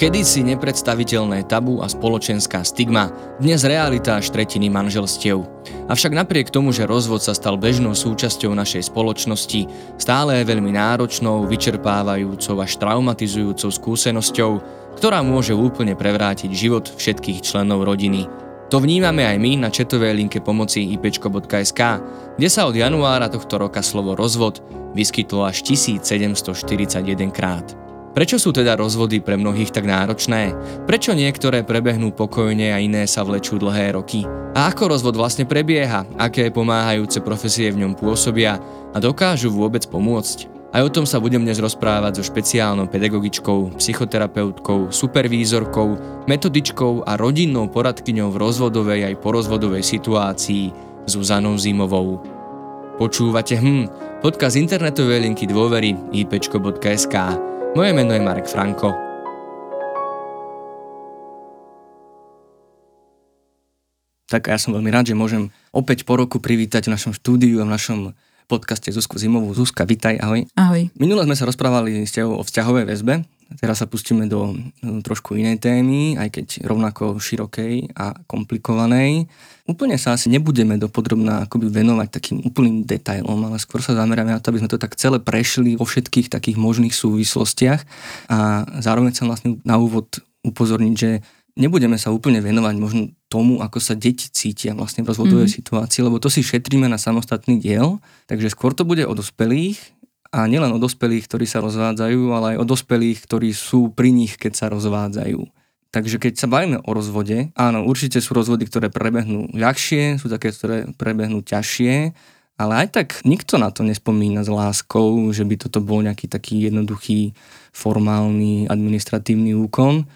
Kedysi nepredstaviteľné tabu a spoločenská stigma, dnes realita až tretiny manželstiev. Avšak napriek tomu, že rozvod sa stal bežnou súčasťou našej spoločnosti, stále je veľmi náročnou, vyčerpávajúcou až traumatizujúcou skúsenosťou, ktorá môže úplne prevrátiť život všetkých členov rodiny. To vnímame aj my na četovej linke pomoci ipčko.sk, kde sa od januára tohto roka slovo rozvod vyskytlo až 1741 krát. Prečo sú teda rozvody pre mnohých tak náročné? Prečo niektoré prebehnú pokojne a iné sa vlečú dlhé roky? A ako rozvod vlastne prebieha? Aké pomáhajúce profesie v ňom pôsobia? A dokážu vôbec pomôcť? Aj o tom sa budem dnes rozprávať so špeciálnou pedagogičkou, psychoterapeutkou, supervízorkou, metodičkou a rodinnou poradkyňou v rozvodovej aj porozvodovej situácii Zuzanou Zimovou. Počúvate hm, podcast internetovej linky dôvery ipčko.sk. Moje meno je Marek Franko. Tak ja som veľmi rád, že môžem opäť po roku privítať v našom štúdiu a v našom podcaste Zuzku Zimovú. Zuzka, vitaj, ahoj. Ahoj. Minule sme sa rozprávali s o vzťahovej väzbe Teraz sa pustíme do trošku inej témy, aj keď rovnako širokej a komplikovanej. Úplne sa asi nebudeme dopodrobná akoby venovať takým úplným detailom, ale skôr sa zameráme na to, aby sme to tak celé prešli vo všetkých takých možných súvislostiach a zároveň sa vlastne na úvod upozorniť, že nebudeme sa úplne venovať možno tomu, ako sa deti cítia vlastne v rozvodovej mm. situácii, lebo to si šetríme na samostatný diel, takže skôr to bude o dospelých, a nielen o dospelých, ktorí sa rozvádzajú, ale aj o dospelých, ktorí sú pri nich, keď sa rozvádzajú. Takže keď sa bavíme o rozvode, áno, určite sú rozvody, ktoré prebehnú ľahšie, sú také, ktoré prebehnú ťažšie, ale aj tak nikto na to nespomína s láskou, že by toto bol nejaký taký jednoduchý, formálny, administratívny úkon.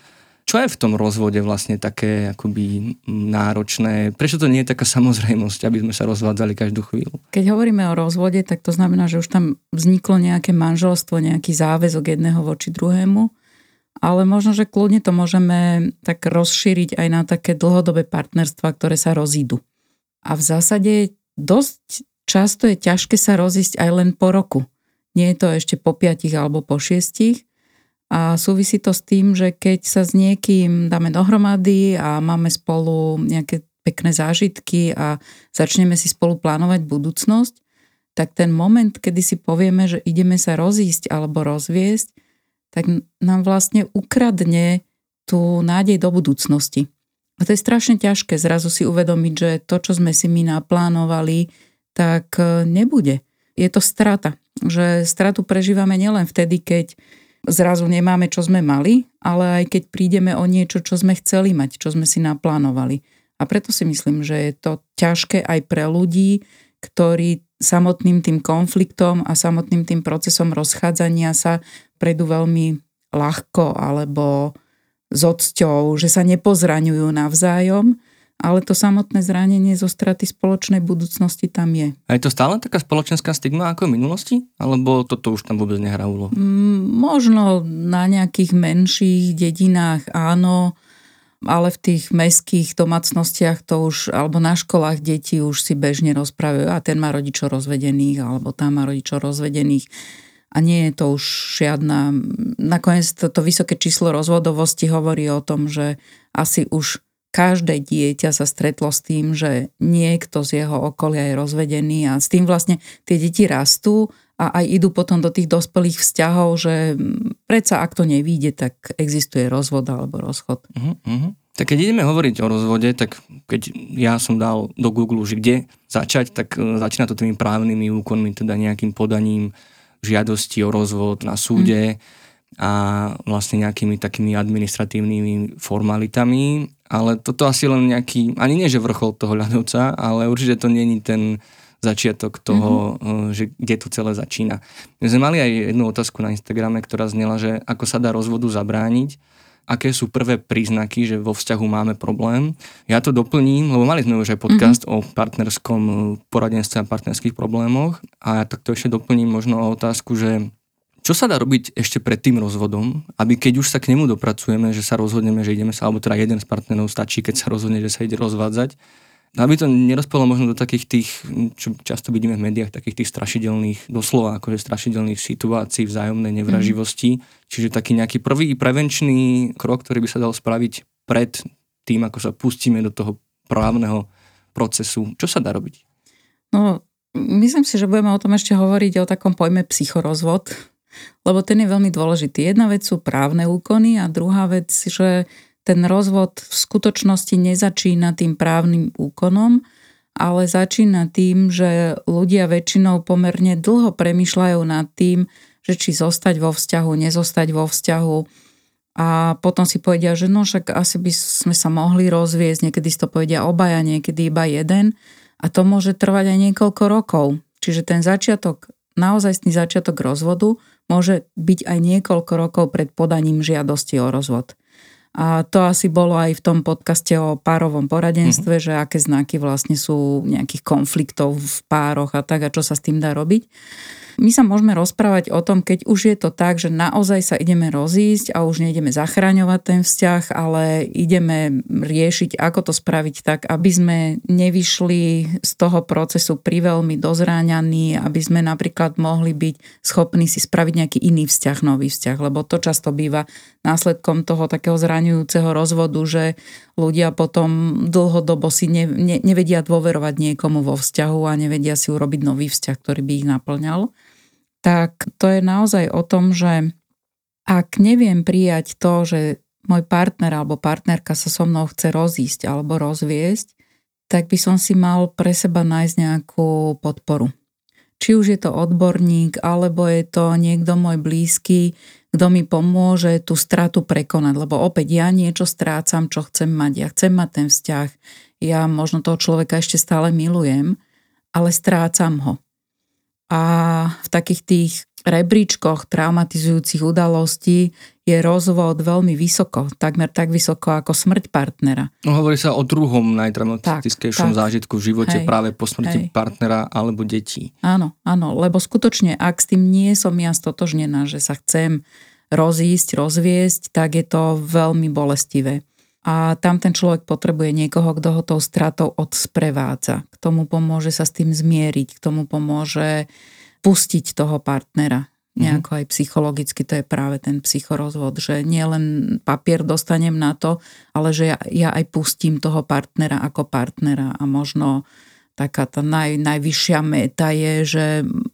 Čo je v tom rozvode vlastne také akoby náročné? Prečo to nie je taká samozrejmosť, aby sme sa rozvádzali každú chvíľu? Keď hovoríme o rozvode, tak to znamená, že už tam vzniklo nejaké manželstvo, nejaký záväzok jedného voči druhému. Ale možno, že kľudne to môžeme tak rozšíriť aj na také dlhodobé partnerstva, ktoré sa rozídu. A v zásade dosť často je ťažké sa rozísť aj len po roku. Nie je to ešte po piatich alebo po šiestich, a súvisí to s tým, že keď sa s niekým dáme dohromady a máme spolu nejaké pekné zážitky a začneme si spolu plánovať budúcnosť, tak ten moment, kedy si povieme, že ideme sa rozísť alebo rozviesť, tak nám vlastne ukradne tú nádej do budúcnosti. A to je strašne ťažké zrazu si uvedomiť, že to, čo sme si my naplánovali, tak nebude. Je to strata. Že stratu prežívame nielen vtedy, keď zrazu nemáme, čo sme mali, ale aj keď prídeme o niečo, čo sme chceli mať, čo sme si naplánovali. A preto si myslím, že je to ťažké aj pre ľudí, ktorí samotným tým konfliktom a samotným tým procesom rozchádzania sa prejdú veľmi ľahko alebo s odsťou, že sa nepozraňujú navzájom, ale to samotné zranenie zo straty spoločnej budúcnosti tam je. A je to stále taká spoločenská stigma ako v minulosti? Alebo toto už tam vôbec nehrá úlohu? Mm, možno na nejakých menších dedinách áno, ale v tých mestských domácnostiach to už, alebo na školách deti už si bežne rozprávajú, a ten má rodičov rozvedených, alebo tam má rodičov rozvedených. A nie je to už žiadna... Nakoniec toto vysoké číslo rozvodovosti hovorí o tom, že asi už každé dieťa sa stretlo s tým, že niekto z jeho okolia je rozvedený a s tým vlastne tie deti rastú a aj idú potom do tých dospelých vzťahov, že predsa ak to nevíde, tak existuje rozvod alebo rozchod. Uh-huh. Tak keď ideme hovoriť o rozvode, tak keď ja som dal do Google, že kde začať, tak e, začína to tými právnymi úkonmi, teda nejakým podaním žiadosti o rozvod na súde. Uh-huh a vlastne nejakými takými administratívnymi formalitami, ale toto asi len nejaký, ani nie že vrchol toho ľadovca, ale určite to není ten začiatok toho, mm-hmm. že kde to celé začína. My sme mali aj jednu otázku na Instagrame, ktorá znela, že ako sa dá rozvodu zabrániť, aké sú prvé príznaky, že vo vzťahu máme problém. Ja to doplním, lebo mali sme už aj podcast mm-hmm. o partnerskom eh, poradenstve a partnerských problémoch a ja takto ešte doplním možno o otázku, že čo sa dá robiť ešte pred tým rozvodom, aby keď už sa k nemu dopracujeme, že sa rozhodneme, že ideme sa, alebo teda jeden z partnerov stačí, keď sa rozhodne, že sa ide rozvádzať, aby to nerozpalo možno do takých tých, čo často vidíme v médiách, takých tých strašidelných, doslova akože strašidelných situácií vzájomnej nevraživosti. Mm. Čiže taký nejaký prvý prevenčný krok, ktorý by sa dal spraviť pred tým, ako sa pustíme do toho právneho procesu. Čo sa dá robiť? No, myslím si, že budeme o tom ešte hovoriť o takom pojme psychorozvod, lebo ten je veľmi dôležitý. Jedna vec sú právne úkony a druhá vec, že ten rozvod v skutočnosti nezačína tým právnym úkonom, ale začína tým, že ľudia väčšinou pomerne dlho premyšľajú nad tým, že či zostať vo vzťahu, nezostať vo vzťahu a potom si povedia, že no však asi by sme sa mohli rozviesť, niekedy si to povedia obaja, niekedy iba jeden a to môže trvať aj niekoľko rokov. Čiže ten začiatok, naozajstný začiatok rozvodu môže byť aj niekoľko rokov pred podaním žiadosti o rozvod. A to asi bolo aj v tom podcaste o párovom poradenstve, mm-hmm. že aké znaky vlastne sú nejakých konfliktov v pároch a tak a čo sa s tým dá robiť. My sa môžeme rozprávať o tom, keď už je to tak, že naozaj sa ideme rozísť a už neideme zachraňovať ten vzťah, ale ideme riešiť, ako to spraviť tak, aby sme nevyšli z toho procesu priveľmi dozráňaní, aby sme napríklad mohli byť schopní si spraviť nejaký iný vzťah, nový vzťah, lebo to často býva následkom toho takého zraňujúceho rozvodu, že ľudia potom dlhodobo si ne, ne, nevedia dôverovať niekomu vo vzťahu a nevedia si urobiť nový vzťah, ktorý by ich naplňal tak to je naozaj o tom, že ak neviem prijať to, že môj partner alebo partnerka sa so mnou chce rozísť alebo rozviesť, tak by som si mal pre seba nájsť nejakú podporu. Či už je to odborník, alebo je to niekto môj blízky, kto mi pomôže tú stratu prekonať. Lebo opäť ja niečo strácam, čo chcem mať. Ja chcem mať ten vzťah. Ja možno toho človeka ešte stále milujem, ale strácam ho a v takých tých rebríčkoch traumatizujúcich udalostí je rozvod veľmi vysoko, takmer tak vysoko ako smrť partnera. No, hovorí sa o druhom najtraumatickejšom zážitku v živote hej, práve po smrti hej. partnera alebo detí. Áno, áno, lebo skutočne ak s tým nie som ja stotožnená, že sa chcem rozísť, rozviesť, tak je to veľmi bolestivé a tam ten človek potrebuje niekoho, kto ho tou stratou odsprevádza. K tomu pomôže sa s tým zmieriť, k tomu pomôže pustiť toho partnera. Mhm. Nejako aj psychologicky to je práve ten psychorozvod, že nielen papier dostanem na to, ale že ja, ja aj pustím toho partnera ako partnera a možno taká tá naj, najvyššia meta je, že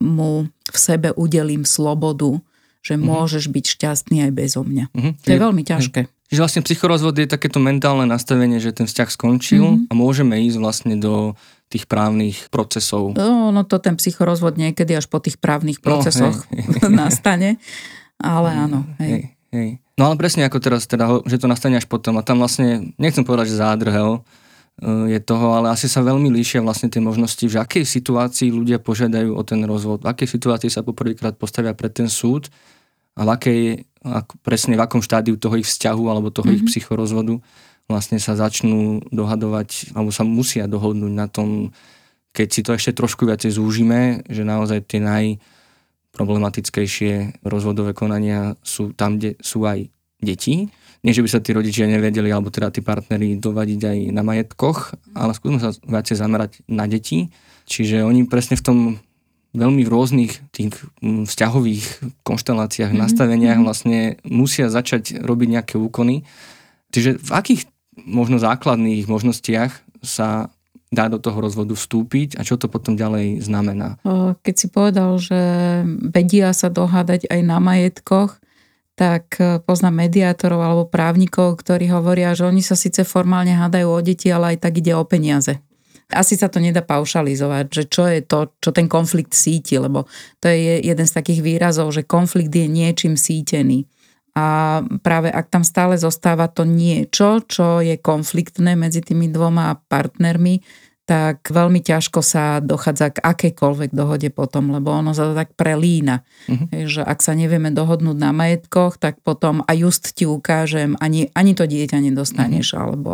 mu v sebe udelím slobodu, že mm-hmm. môžeš byť šťastný aj bezo mňa. Mm-hmm. To je veľmi ťažké. Čiže vlastne psychorozvod je takéto mentálne nastavenie, že ten vzťah skončil mm-hmm. a môžeme ísť vlastne do tých právnych procesov. No, no to ten psychorozvod niekedy až po tých právnych procesoch no, hej. nastane, ale áno. Hej. Hej, hej. No ale presne ako teraz, teda, že to nastane až potom a tam vlastne, nechcem povedať, že zádrhel eh, je toho, ale asi sa veľmi líšia vlastne tie možnosti, v akej situácii ľudia požiadajú o ten rozvod, v akej situácii sa poprvýkrát postavia pred ten súd a v akej ako presne v akom štádiu toho ich vzťahu alebo toho mm-hmm. ich mhm. psychorozvodu vlastne sa začnú dohadovať alebo sa musia dohodnúť na tom, keď si to ešte trošku viacej zúžime, že naozaj tie najproblematickejšie rozvodové konania sú tam, kde sú aj deti. Nie, že by sa tí rodičia nevedeli, alebo teda tí partneri dovadiť aj na majetkoch, ale skúsme sa viacej zamerať na deti. Čiže oni presne v tom veľmi v rôznych tých mm, vzťahových konšteláciách, mm-hmm. nastaveniach mhm. vlastne musia začať robiť nejaké úkony. Čiže v akých možno základných možnostiach sa dá do toho rozvodu vstúpiť a čo to potom ďalej znamená? Keď si povedal, že vedia sa dohádať aj na majetkoch, tak e, poznám mediátorov alebo právnikov, ktorí hovoria, že oni sa síce formálne hádajú o deti, ale aj tak ide o peniaze asi sa to nedá paušalizovať, že čo je to, čo ten konflikt síti, lebo to je jeden z takých výrazov, že konflikt je niečím sítený. A práve ak tam stále zostáva to niečo, čo je konfliktné medzi tými dvoma partnermi, tak veľmi ťažko sa dochádza k akejkoľvek dohode potom, lebo ono sa to tak prelína. Uh-huh. Že ak sa nevieme dohodnúť na majetkoch, tak potom a just ti ukážem, ani, ani to dieťa nedostaneš. Uh-huh. Alebo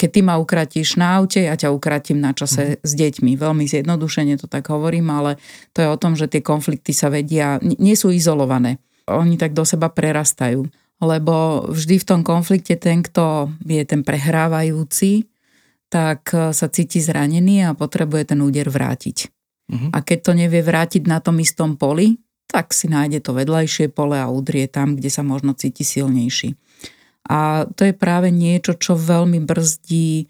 keď ty ma ukratíš na aute, ja ťa ukratím na čase uh-huh. s deťmi. Veľmi zjednodušene to tak hovorím, ale to je o tom, že tie konflikty sa vedia, nie sú izolované. Oni tak do seba prerastajú. Lebo vždy v tom konflikte ten, kto je ten prehrávajúci, tak sa cíti zranený a potrebuje ten úder vrátiť. Uh-huh. A keď to nevie vrátiť na tom istom poli, tak si nájde to vedľajšie pole a udrie tam, kde sa možno cíti silnejší. A to je práve niečo, čo veľmi brzdí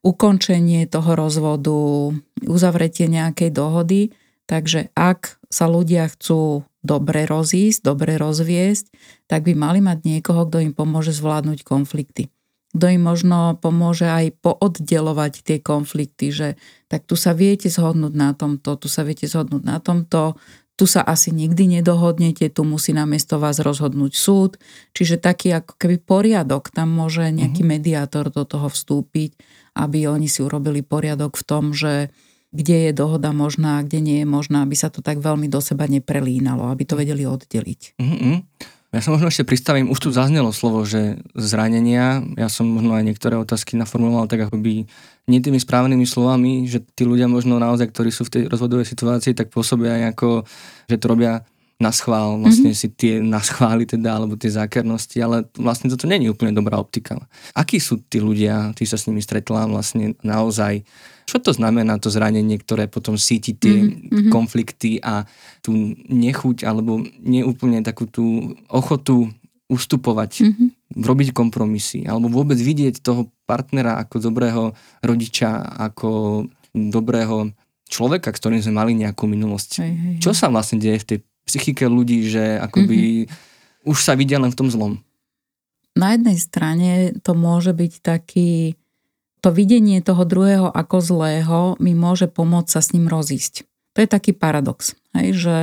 ukončenie toho rozvodu, uzavretie nejakej dohody. Takže ak sa ľudia chcú dobre rozísť, dobre rozviesť, tak by mali mať niekoho, kto im pomôže zvládnuť konflikty kto im možno pomôže aj pooddelovať tie konflikty, že tak tu sa viete zhodnúť na tomto, tu sa viete zhodnúť na tomto, tu sa asi nikdy nedohodnete, tu musí namiesto vás rozhodnúť súd. Čiže taký ako keby poriadok, tam môže nejaký mm-hmm. mediátor do toho vstúpiť, aby oni si urobili poriadok v tom, že kde je dohoda možná kde nie je možná, aby sa to tak veľmi do seba neprelínalo, aby to vedeli oddeliť. Mm-hmm. Ja sa možno ešte pristavím, už tu zaznelo slovo, že zranenia, ja som možno aj niektoré otázky naformuloval tak akoby nie tými správnymi slovami, že tí ľudia možno naozaj, ktorí sú v tej rozvodovej situácii, tak pôsobia aj ako, že to robia na schvál, vlastne mm-hmm. si tie na schvály teda, alebo tie zákernosti, ale vlastne toto není úplne dobrá optika. Akí sú tí ľdia, ty sa s nimi stretla vlastne naozaj, čo to znamená to zranenie, ktoré potom síti tie mm-hmm. konflikty a tú nechuť, alebo neúplne takú tú ochotu ustupovať, mm-hmm. robiť kompromisy, alebo vôbec vidieť toho partnera ako dobrého rodiča, ako dobrého človeka, ktorým sme mali nejakú minulosť. Hej, hej, hej. Čo sa vlastne deje v tej psychike ľudí, že akoby mm-hmm. už sa vidia len v tom zlom. Na jednej strane to môže byť taký, to videnie toho druhého ako zlého mi môže pomôcť sa s ním rozísť. To je taký paradox, hej, že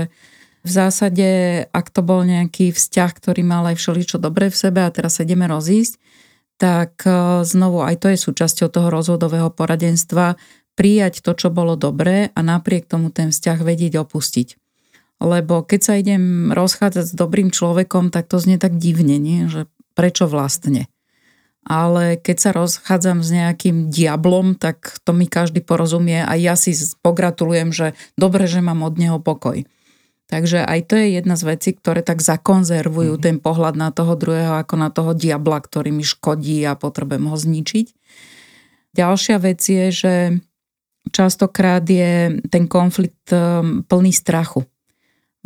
v zásade, ak to bol nejaký vzťah, ktorý mal aj všeličo dobré v sebe a teraz sa ideme rozísť, tak e, znovu aj to je súčasťou toho rozvodového poradenstva, prijať to, čo bolo dobré a napriek tomu ten vzťah vedieť opustiť. Lebo keď sa idem rozchádzať s dobrým človekom, tak to znie tak divne, nie? že prečo vlastne. Ale keď sa rozchádzam s nejakým diablom, tak to mi každý porozumie a ja si pogratulujem, že dobre, že mám od neho pokoj. Takže aj to je jedna z vecí, ktoré tak zakonzervujú mm. ten pohľad na toho druhého ako na toho diabla, ktorý mi škodí a potrebujem ho zničiť. Ďalšia vec je, že častokrát je ten konflikt um, plný strachu.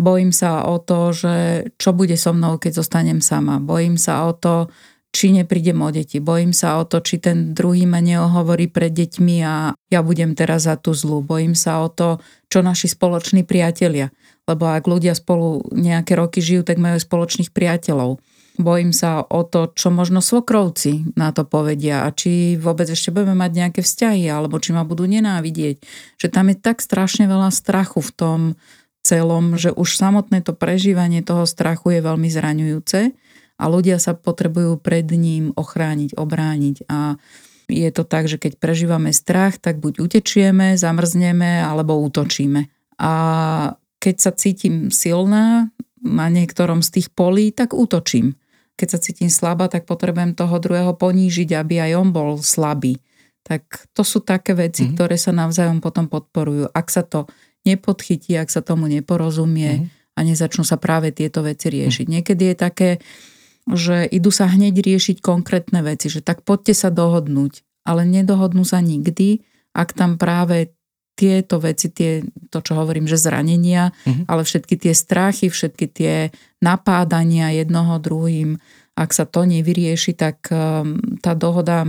Bojím sa o to, že čo bude so mnou, keď zostanem sama. Bojím sa o to, či neprídem o deti. Bojím sa o to, či ten druhý ma neohovorí pred deťmi a ja budem teraz za tú zlú. Bojím sa o to, čo naši spoloční priatelia. Lebo ak ľudia spolu nejaké roky žijú, tak majú spoločných priateľov. Bojím sa o to, čo možno svokrovci na to povedia a či vôbec ešte budeme mať nejaké vzťahy alebo či ma budú nenávidieť. Že tam je tak strašne veľa strachu v tom, celom, že už samotné to prežívanie toho strachu je veľmi zraňujúce a ľudia sa potrebujú pred ním ochrániť, obrániť a je to tak, že keď prežívame strach, tak buď utečieme, zamrzneme alebo útočíme. A keď sa cítim silná na niektorom z tých polí, tak útočím. Keď sa cítim slabá, tak potrebujem toho druhého ponížiť, aby aj on bol slabý. Tak to sú také veci, mm-hmm. ktoré sa navzájom potom podporujú. Ak sa to nepodchytí, ak sa tomu neporozumie mm-hmm. a nezačnú sa práve tieto veci riešiť. Mm-hmm. Niekedy je také, že idú sa hneď riešiť konkrétne veci, že tak poďte sa dohodnúť, ale nedohodnú sa nikdy, ak tam práve tieto veci, tie, to čo hovorím, že zranenia, mm-hmm. ale všetky tie strachy, všetky tie napádania jednoho druhým, ak sa to nevyrieši, tak um, tá dohoda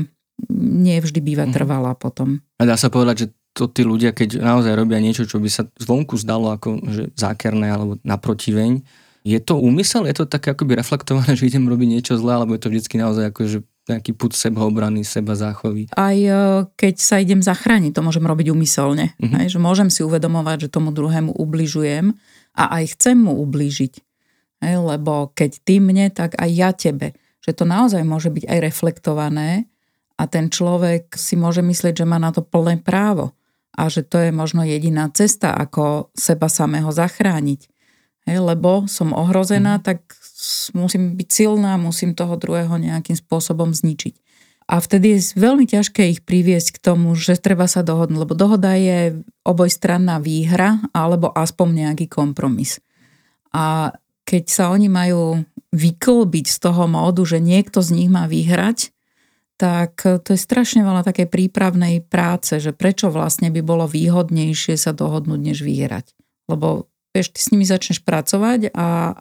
nie vždy býva mhm. trvalá potom. A dá sa povedať, že to tí ľudia, keď naozaj robia niečo, čo by sa zvonku zdalo ako že zákerné alebo naprotiveň, je to úmysel? Je to také akoby reflektované, že idem robiť niečo zlé, alebo je to vždycky naozaj ako, že nejaký put sebaobrany, seba záchovy. Aj e, keď sa idem zachrániť, to môžem robiť úmyselne. Uh-huh. Hej, že môžem si uvedomovať, že tomu druhému ubližujem a aj chcem mu ublížiť. Hej, lebo keď ty mne, tak aj ja tebe. Že to naozaj môže byť aj reflektované a ten človek si môže myslieť, že má na to plné právo a že to je možno jediná cesta, ako seba samého zachrániť. Hej, lebo som ohrozená, mm. tak musím byť silná, musím toho druhého nejakým spôsobom zničiť. A vtedy je veľmi ťažké ich priviesť k tomu, že treba sa dohodnúť, lebo dohoda je obojstranná výhra alebo aspoň nejaký kompromis. A keď sa oni majú vyklbiť z toho módu, že niekto z nich má vyhrať, tak to je strašne veľa takej prípravnej práce, že prečo vlastne by bolo výhodnejšie sa dohodnúť, než vyhrať. Lebo vieš, ty s nimi začneš pracovať a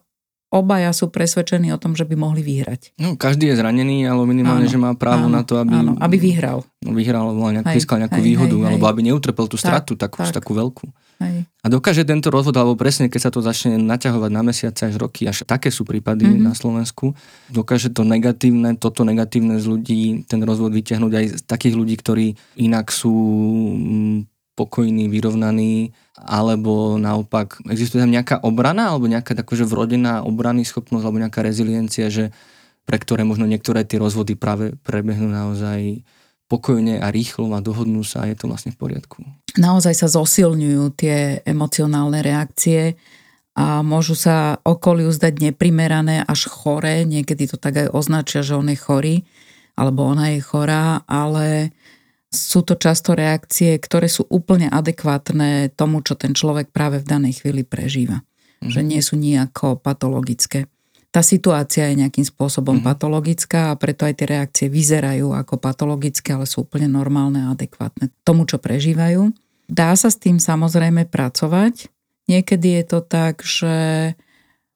obaja sú presvedčení o tom, že by mohli vyhrať. No, každý je zranený, ale minimálne, áno, že má právo áno, na to, aby, áno, aby vyhral. No, vyhral, nejak, hej, získal nejakú hej, výhodu, hej, alebo aby neutrpel tú stratu tak, takú, tak. takú veľkú. Hej. A dokáže tento rozvod, alebo presne, keď sa to začne naťahovať na mesiace až roky, až také sú prípady mm-hmm. na Slovensku, dokáže to negatívne, toto negatívne z ľudí, ten rozvod vyťahnuť aj z takých ľudí, ktorí inak sú pokojní, vyrovnaní, alebo naopak existuje tam nejaká obrana, alebo nejaká takože vrodená obrany schopnosť, alebo nejaká reziliencia, že pre ktoré možno niektoré tie rozvody práve prebehnú naozaj pokojne a rýchlo a dohodnú sa a je to vlastne v poriadku. Naozaj sa zosilňujú tie emocionálne reakcie a môžu sa okoliu zdať neprimerané až choré, niekedy to tak aj označia, že on je chorý, alebo ona je chorá, ale sú to často reakcie, ktoré sú úplne adekvátne tomu, čo ten človek práve v danej chvíli prežíva. Mm. Že nie sú nejako patologické. Tá situácia je nejakým spôsobom mm. patologická a preto aj tie reakcie vyzerajú ako patologické, ale sú úplne normálne a adekvátne tomu, čo prežívajú. Dá sa s tým samozrejme pracovať. Niekedy je to tak, že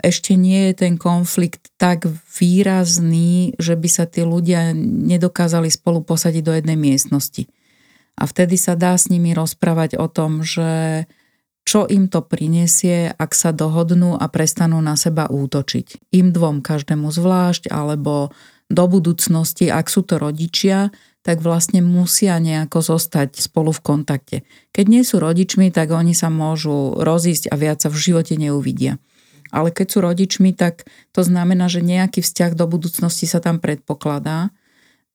ešte nie je ten konflikt tak výrazný, že by sa tí ľudia nedokázali spolu posadiť do jednej miestnosti. A vtedy sa dá s nimi rozprávať o tom, že čo im to prinesie, ak sa dohodnú a prestanú na seba útočiť. Im dvom každému zvlášť, alebo do budúcnosti, ak sú to rodičia, tak vlastne musia nejako zostať spolu v kontakte. Keď nie sú rodičmi, tak oni sa môžu rozísť a viac sa v živote neuvidia. Ale keď sú rodičmi, tak to znamená, že nejaký vzťah do budúcnosti sa tam predpokladá.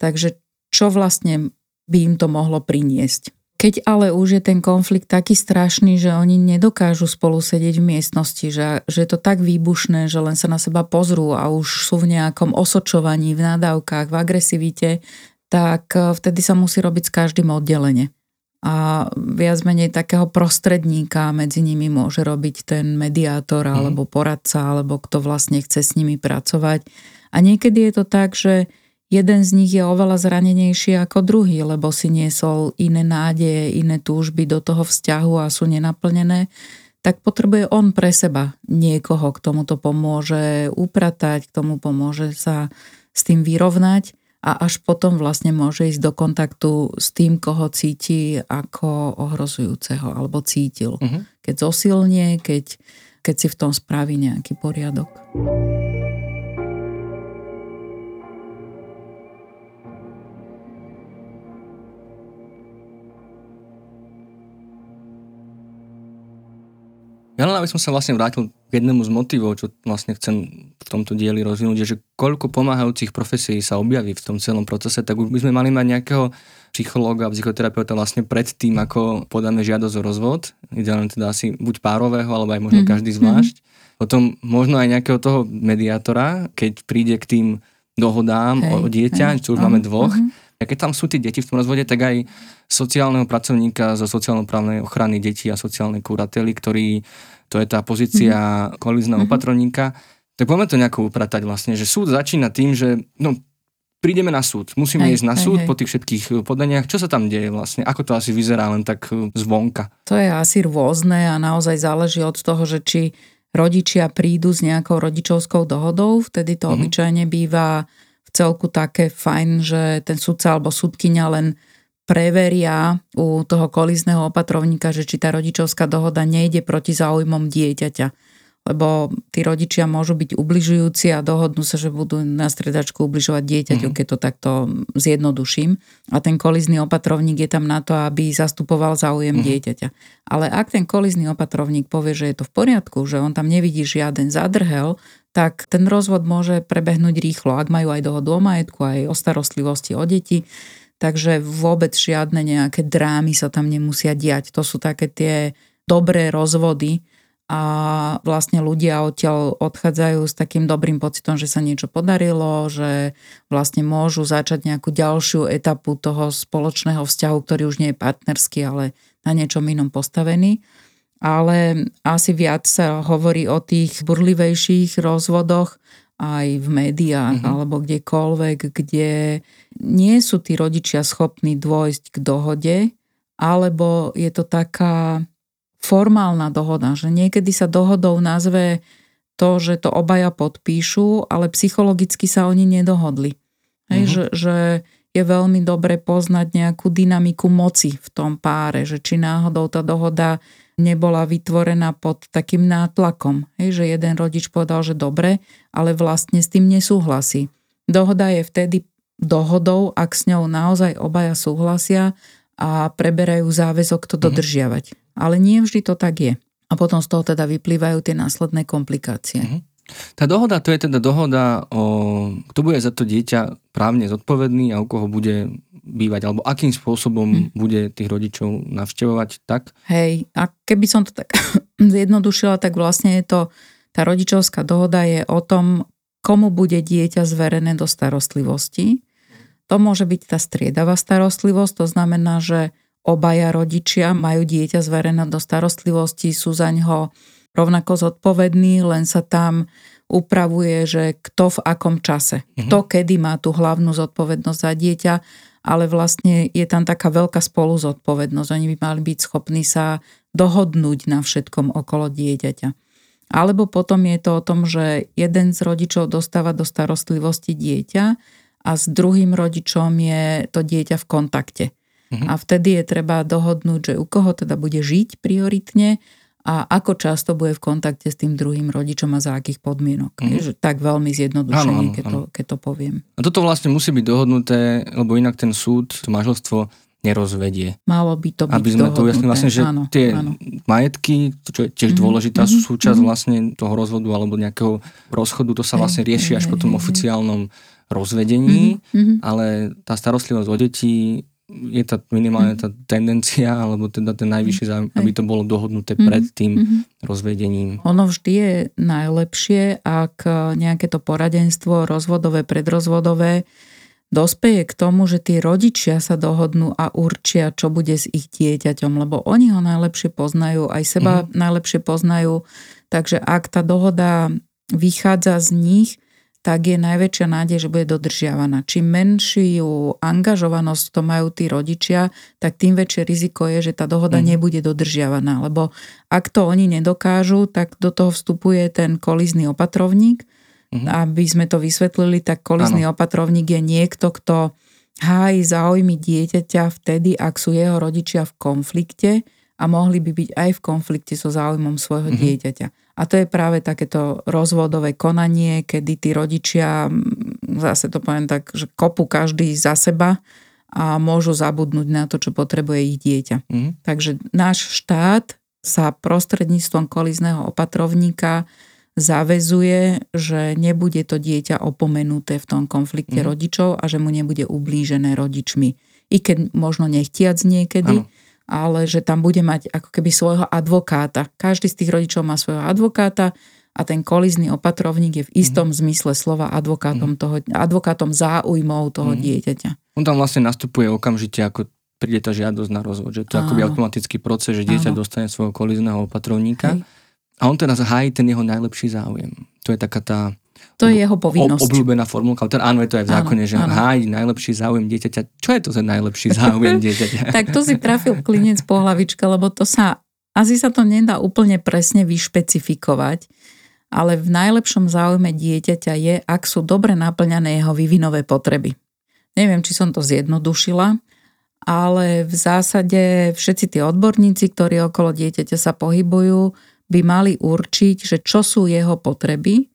Takže čo vlastne by im to mohlo priniesť? Keď ale už je ten konflikt taký strašný, že oni nedokážu spolu sedieť v miestnosti, že, že je to tak výbušné, že len sa na seba pozrú a už sú v nejakom osočovaní, v nádavkách, v agresivite, tak eh, vtedy sa musí robiť s každým oddelenie a viac menej takého prostredníka medzi nimi môže robiť ten mediátor mhm. alebo poradca, alebo kto vlastne chce s nimi pracovať. A niekedy je to tak, že jeden z nich je oveľa zranenejší ako druhý, lebo si niesol iné nádeje, iné túžby do toho vzťahu a sú nenaplnené, tak potrebuje on pre seba niekoho, k tomu to pomôže upratať, k tomu pomôže sa s tým vyrovnať a až potom vlastne môže ísť do kontaktu s tým, koho cíti ako ohrozujúceho alebo cítil. Uh-huh. Keď zosilnie, keď, keď si v tom spraví nejaký poriadok. Ja len aby som sa vlastne vrátil k jednému z motivov, čo vlastne chcem v tomto dieli rozvinúť, je, že koľko pomáhajúcich profesí sa objaví v tom celom procese, tak už by sme mali mať nejakého psychológa psychoterapeuta vlastne pred tým, ako podáme žiadosť o rozvod, ideálne teda asi buď párového, alebo aj možno mm-hmm. každý zvlášť. Mm-hmm. Potom možno aj nejakého toho mediátora, keď príde k tým dohodám hej, o dieťa, hej, čo už máme dvoch, uh-huh a keď tam sú tí deti v tom rozvode, tak aj sociálneho pracovníka zo sociálno-právnej ochrany detí a sociálnej kurately, ktorý, to je tá pozícia mm-hmm. kolizného mm-hmm. opatrovníka, tak poďme to nejako upratať vlastne, že súd začína tým, že no, prídeme na súd, musíme hej, ísť na hej, súd hej. po tých všetkých eh, podaniach. Čo sa tam deje vlastne? Ako to asi vyzerá len tak eh, zvonka? To je asi rôzne a naozaj záleží od toho, že či rodičia prídu s nejakou rodičovskou dohodou, vtedy to mm-hmm. obyčajne býva celku také fajn, že ten sudca alebo sudkynia len preveria u toho kolizného opatrovníka, že či tá rodičovská dohoda nejde proti záujmom dieťaťa. Lebo tí rodičia môžu byť ubližujúci a dohodnú sa, že budú na stredačku ubližovať dieťaťu, mm-hmm. keď to takto zjednoduším. A ten kolizný opatrovník je tam na to, aby zastupoval záujem mm-hmm. dieťaťa. Ale ak ten kolizný opatrovník povie, že je to v poriadku, že on tam nevidí žiaden zadrhel, tak ten rozvod môže prebehnúť rýchlo, ak majú aj dohodu o majetku, aj o starostlivosti o deti. Takže vôbec žiadne nejaké drámy sa tam nemusia diať. To sú také tie dobré rozvody a vlastne ľudia odtiaľ odchádzajú s takým dobrým pocitom, že sa niečo podarilo, že vlastne môžu začať nejakú ďalšiu etapu toho spoločného vzťahu, ktorý už nie je partnerský, ale na niečom inom postavený ale asi viac sa hovorí o tých burlivejších rozvodoch aj v médiách mm-hmm. alebo kdekoľvek, kde nie sú tí rodičia schopní dôjsť k dohode, alebo je to taká formálna dohoda, že niekedy sa dohodou nazve to, že to obaja podpíšu, ale psychologicky sa oni nedohodli. Hej, uh-huh. že, že je veľmi dobre poznať nejakú dynamiku moci v tom páre, že či náhodou tá dohoda nebola vytvorená pod takým nátlakom. Hej, že jeden rodič povedal, že dobre, ale vlastne s tým nesúhlasí. Dohoda je vtedy dohodou, ak s ňou naozaj obaja súhlasia a preberajú záväzok to mhm. dodržiavať. Ale nie vždy to tak je. A potom z toho teda vyplývajú tie následné komplikácie. Mm-hmm. Tá dohoda, to je teda dohoda o, kto bude za to dieťa právne zodpovedný a u koho bude bývať, alebo akým spôsobom hmm. bude tých rodičov navštevovať, tak? Hej, a keby som to tak zjednodušila, tak vlastne je to, tá rodičovská dohoda je o tom, komu bude dieťa zverené do starostlivosti. To môže byť tá striedavá starostlivosť, to znamená, že obaja rodičia majú dieťa zverené do starostlivosti, sú za ňo rovnako zodpovední, len sa tam upravuje, že kto v akom čase, mm-hmm. kto kedy má tú hlavnú zodpovednosť za dieťa, ale vlastne je tam taká veľká spolu zodpovednosť. Oni by mali byť schopní sa dohodnúť na všetkom okolo dieťaťa. Alebo potom je to o tom, že jeden z rodičov dostáva do starostlivosti dieťa a s druhým rodičom je to dieťa v kontakte. Mm-hmm. A vtedy je treba dohodnúť, že u koho teda bude žiť prioritne a ako často bude v kontakte s tým druhým rodičom a za akých podmienok. Mm-hmm. Je, tak veľmi zjednodušene, keď, To, keď to poviem. A toto vlastne musí byť dohodnuté, lebo inak ten súd, to manželstvo nerozvedie. Malo by to byť Aby sme to ujasnili vlastne, že áno, tie áno. majetky, čo je tiež mm-hmm, dôležitá mm-hmm, súčasť mm-hmm. vlastne toho rozvodu alebo nejakého rozchodu, to sa vlastne rieši až po tom oficiálnom rozvedení, mm-hmm. ale tá starostlivosť o deti je tá minimálne tá tendencia, alebo teda ten najvyšší záujem, aby to bolo dohodnuté mm-hmm. pred tým mm-hmm. rozvedením. Ono vždy je najlepšie, ak nejaké to poradenstvo rozvodové, predrozvodové dospeje k tomu, že tí rodičia sa dohodnú a určia, čo bude s ich dieťaťom, lebo oni ho najlepšie poznajú, aj seba mm-hmm. najlepšie poznajú. Takže ak tá dohoda vychádza z nich, tak je najväčšia nádej, že bude dodržiavaná. Čím menšiu angažovanosť to majú tí rodičia, tak tým väčšie riziko je, že tá dohoda mm. nebude dodržiavaná. Lebo ak to oni nedokážu, tak do toho vstupuje ten kolizný opatrovník. Mm. Aby sme to vysvetlili, tak kolizný ano. opatrovník je niekto, kto hájí záujmy dieťaťa vtedy, ak sú jeho rodičia v konflikte a mohli by byť aj v konflikte so záujmom svojho mm-hmm. dieťaťa. A to je práve takéto rozvodové konanie, kedy tí rodičia, zase to poviem tak, že kopu každý za seba a môžu zabudnúť na to, čo potrebuje ich dieťa. Mm-hmm. Takže náš štát sa prostredníctvom kolizného opatrovníka zavezuje, že nebude to dieťa opomenuté v tom konflikte mm-hmm. rodičov a že mu nebude ublížené rodičmi. I keď možno nechtiac niekedy, ano ale že tam bude mať ako keby svojho advokáta. Každý z tých rodičov má svojho advokáta a ten kolizný opatrovník je v istom mm. zmysle slova advokátom, mm. toho, advokátom záujmov toho mm. dieťaťa. On tam vlastne nastupuje okamžite, ako príde tá žiadosť na rozvod, že to je akoby automatický proces, že dieťa Áno. dostane svojho kolizného opatrovníka Hej. a on teraz hájí ten jeho najlepší záujem. To je taká tá to je jeho povinnosť. Obľúbená formulka. Teda áno, je to aj v zákone, áno, že áno. hájí najlepší záujem dieťaťa. Čo je to za najlepší záujem dieťaťa? tak to si trafil klinec po hlavičke, lebo to sa, asi sa to nedá úplne presne vyšpecifikovať, ale v najlepšom záujme dieťaťa je, ak sú dobre naplňané jeho vývinové potreby. Neviem, či som to zjednodušila, ale v zásade všetci tí odborníci, ktorí okolo dieťaťa sa pohybujú, by mali určiť, že čo sú jeho potreby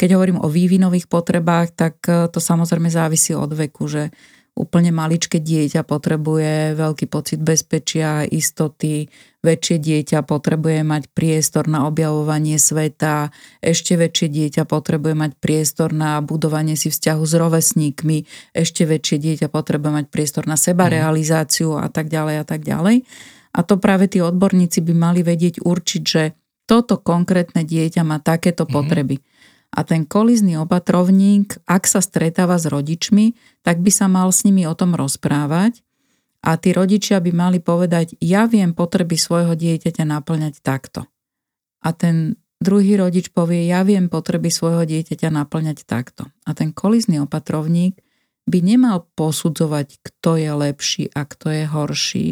keď hovorím o vývinových potrebách, tak e, to samozrejme závisí od veku, že úplne maličké dieťa potrebuje veľký pocit bezpečia, istoty, väčšie dieťa potrebuje mať priestor na objavovanie sveta, ešte väčšie dieťa potrebuje mať priestor na budovanie si vzťahu s rovesníkmi, ešte väčšie dieťa potrebuje mať priestor na sebarealizáciu a tak ďalej a tak ďalej. A to práve tí odborníci by mali vedieť určiť, že toto konkrétne dieťa má takéto mm-hmm. potreby a ten kolizný opatrovník, ak sa stretáva s rodičmi, tak by sa mal s nimi o tom rozprávať a tí rodičia by mali povedať, ja viem potreby svojho dieťaťa naplňať takto. A ten druhý rodič povie, ja viem potreby svojho dieťaťa naplňať takto. A ten kolizný opatrovník by nemal posudzovať, kto je lepší a kto je horší.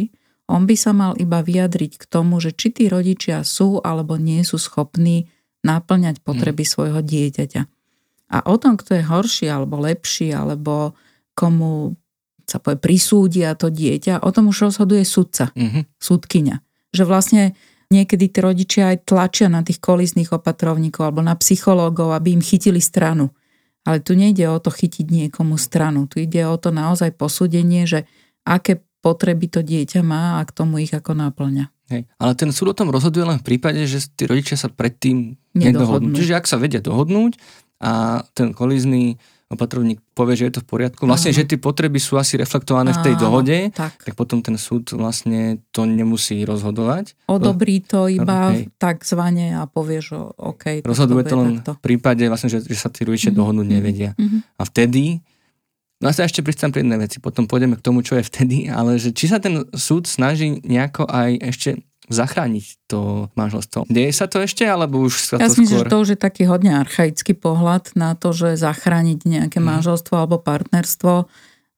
On by sa mal iba vyjadriť k tomu, že či tí rodičia sú alebo nie sú schopní naplňať potreby mm. svojho dieťaťa. A o tom, kto je horší alebo lepší, alebo komu sa povie prisúdia to dieťa, o tom už rozhoduje sudca, mm-hmm. súdkyňa. Že vlastne niekedy tí rodičia aj tlačia na tých kolizných opatrovníkov alebo na psychológov, aby im chytili stranu. Ale tu nejde o to chytiť niekomu stranu. Tu ide o to naozaj posúdenie, že aké potreby to dieťa má a k tomu ich ako náplňa. Hej. Ale ten súd o tom rozhoduje len v prípade, že tí rodičia sa predtým nedohodnú. Čiže ak sa vedia dohodnúť a ten kolizný opatrovník povie, že je to v poriadku. Vlastne, Aha. že tie potreby sú asi reflektované v tej dohode, tak. tak potom ten súd vlastne to nemusí rozhodovať. Odobrí to iba okay. a povie, že OK. Rozhoduje to len takto. v prípade, vlastne, že, že sa tí rodičia mm-hmm. dohodnúť nevedia. Mm-hmm. A vtedy No a sa ešte pristám pri jednej veci, potom pôjdeme k tomu, čo je vtedy, ale že či sa ten súd snaží nejako aj ešte zachrániť to manželstvo. Deje sa to ešte, alebo už sa ja to myslím, skôr... že to už je taký hodne archaický pohľad na to, že zachrániť nejaké mm. manželstvo alebo partnerstvo.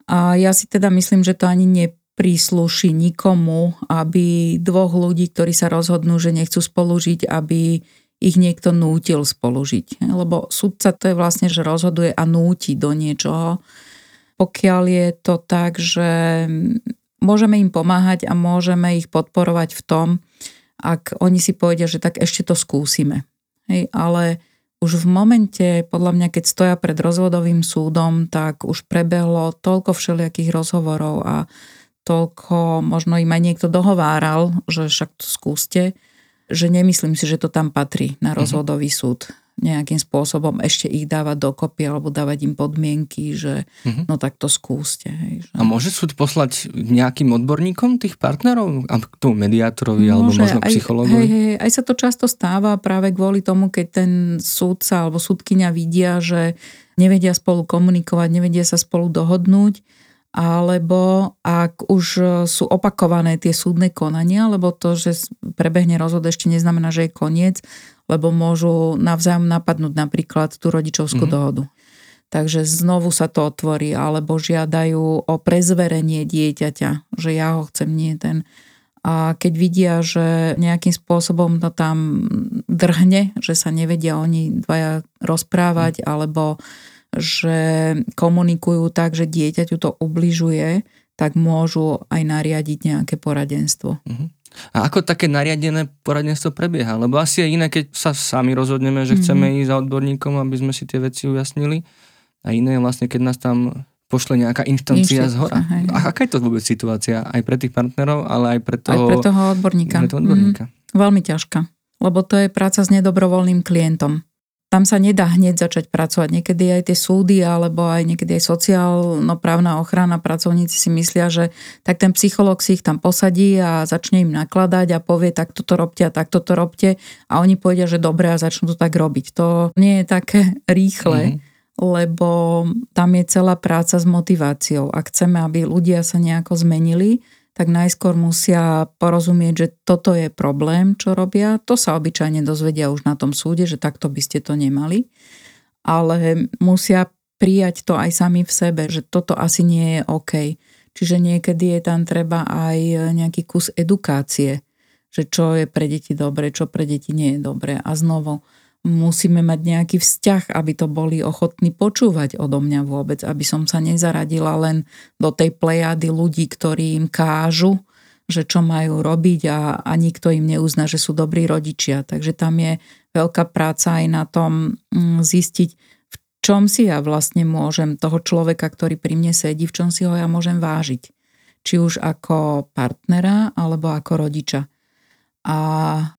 A ja si teda myslím, že to ani neprísluší nikomu, aby dvoch ľudí, ktorí sa rozhodnú, že nechcú spolužiť, aby ich niekto nútil spolužiť. Lebo sudca to je vlastne, že rozhoduje a núti do niečoho. Pokiaľ je to tak, že môžeme im pomáhať a môžeme ich podporovať v tom, ak oni si povedia, že tak ešte to skúsime. Hej, ale už v momente, podľa mňa, keď stoja pred rozvodovým súdom, tak už prebehlo toľko všelijakých rozhovorov a toľko, možno im aj niekto dohováral, že však to skúste, že nemyslím si, že to tam patrí na mhm. rozvodový súd nejakým spôsobom ešte ich dávať dokopy alebo dávať im podmienky, že uh-huh. no tak to skúste. Hej, že... A môže súd poslať nejakým odborníkom tých partnerov? A k tomu mediátorovi môže, alebo možno aj, psychologovi? Hej, hej, aj sa to často stáva práve kvôli tomu, keď ten súdca alebo súdkynia vidia, že nevedia spolu komunikovať, nevedia sa spolu dohodnúť, alebo ak už sú opakované tie súdne konania, lebo to, že prebehne rozhod ešte neznamená, že je koniec, lebo môžu navzájom napadnúť napríklad tú rodičovskú mm-hmm. dohodu. Takže znovu sa to otvorí, alebo žiadajú o prezverenie dieťaťa, že ja ho chcem, nie ten. A keď vidia, že nejakým spôsobom to tam drhne, že sa nevedia oni dvaja rozprávať, mm. alebo že komunikujú tak, že dieťaťu to ubližuje, tak môžu aj nariadiť nejaké poradenstvo. Mm-hmm. A ako také nariadené poradenstvo prebieha? Lebo asi je iné, keď sa sami rozhodneme, že chceme mm-hmm. ísť za odborníkom, aby sme si tie veci ujasnili. A iné je vlastne, keď nás tam pošle nejaká inštancia z hora. A aká je to vôbec situácia? Aj pre tých partnerov, ale aj pre toho, aj pre toho odborníka. Pre toho odborníka. Mm, veľmi ťažká. Lebo to je práca s nedobrovoľným klientom tam sa nedá hneď začať pracovať. Niekedy aj tie súdy alebo aj niekedy aj sociálno-právna ochrana pracovníci si myslia, že tak ten psychológ si ich tam posadí a začne im nakladať a povie, tak toto robte a tak toto robte a oni povedia, že dobre a začnú to tak robiť. To nie je také rýchle. Mm-hmm lebo tam je celá práca s motiváciou. Ak chceme, aby ľudia sa nejako zmenili, tak najskôr musia porozumieť, že toto je problém, čo robia. To sa obyčajne dozvedia už na tom súde, že takto by ste to nemali. Ale musia prijať to aj sami v sebe, že toto asi nie je OK. Čiže niekedy je tam treba aj nejaký kus edukácie, že čo je pre deti dobre, čo pre deti nie je dobre. A znovu, musíme mať nejaký vzťah, aby to boli ochotní počúvať odo mňa vôbec, aby som sa nezaradila len do tej plejady ľudí, ktorí im kážu, že čo majú robiť a, a nikto im neuzná, že sú dobrí rodičia. Takže tam je veľká práca aj na tom mm, zistiť, v čom si ja vlastne môžem toho človeka, ktorý pri mne sedí, v čom si ho ja môžem vážiť. Či už ako partnera alebo ako rodiča. A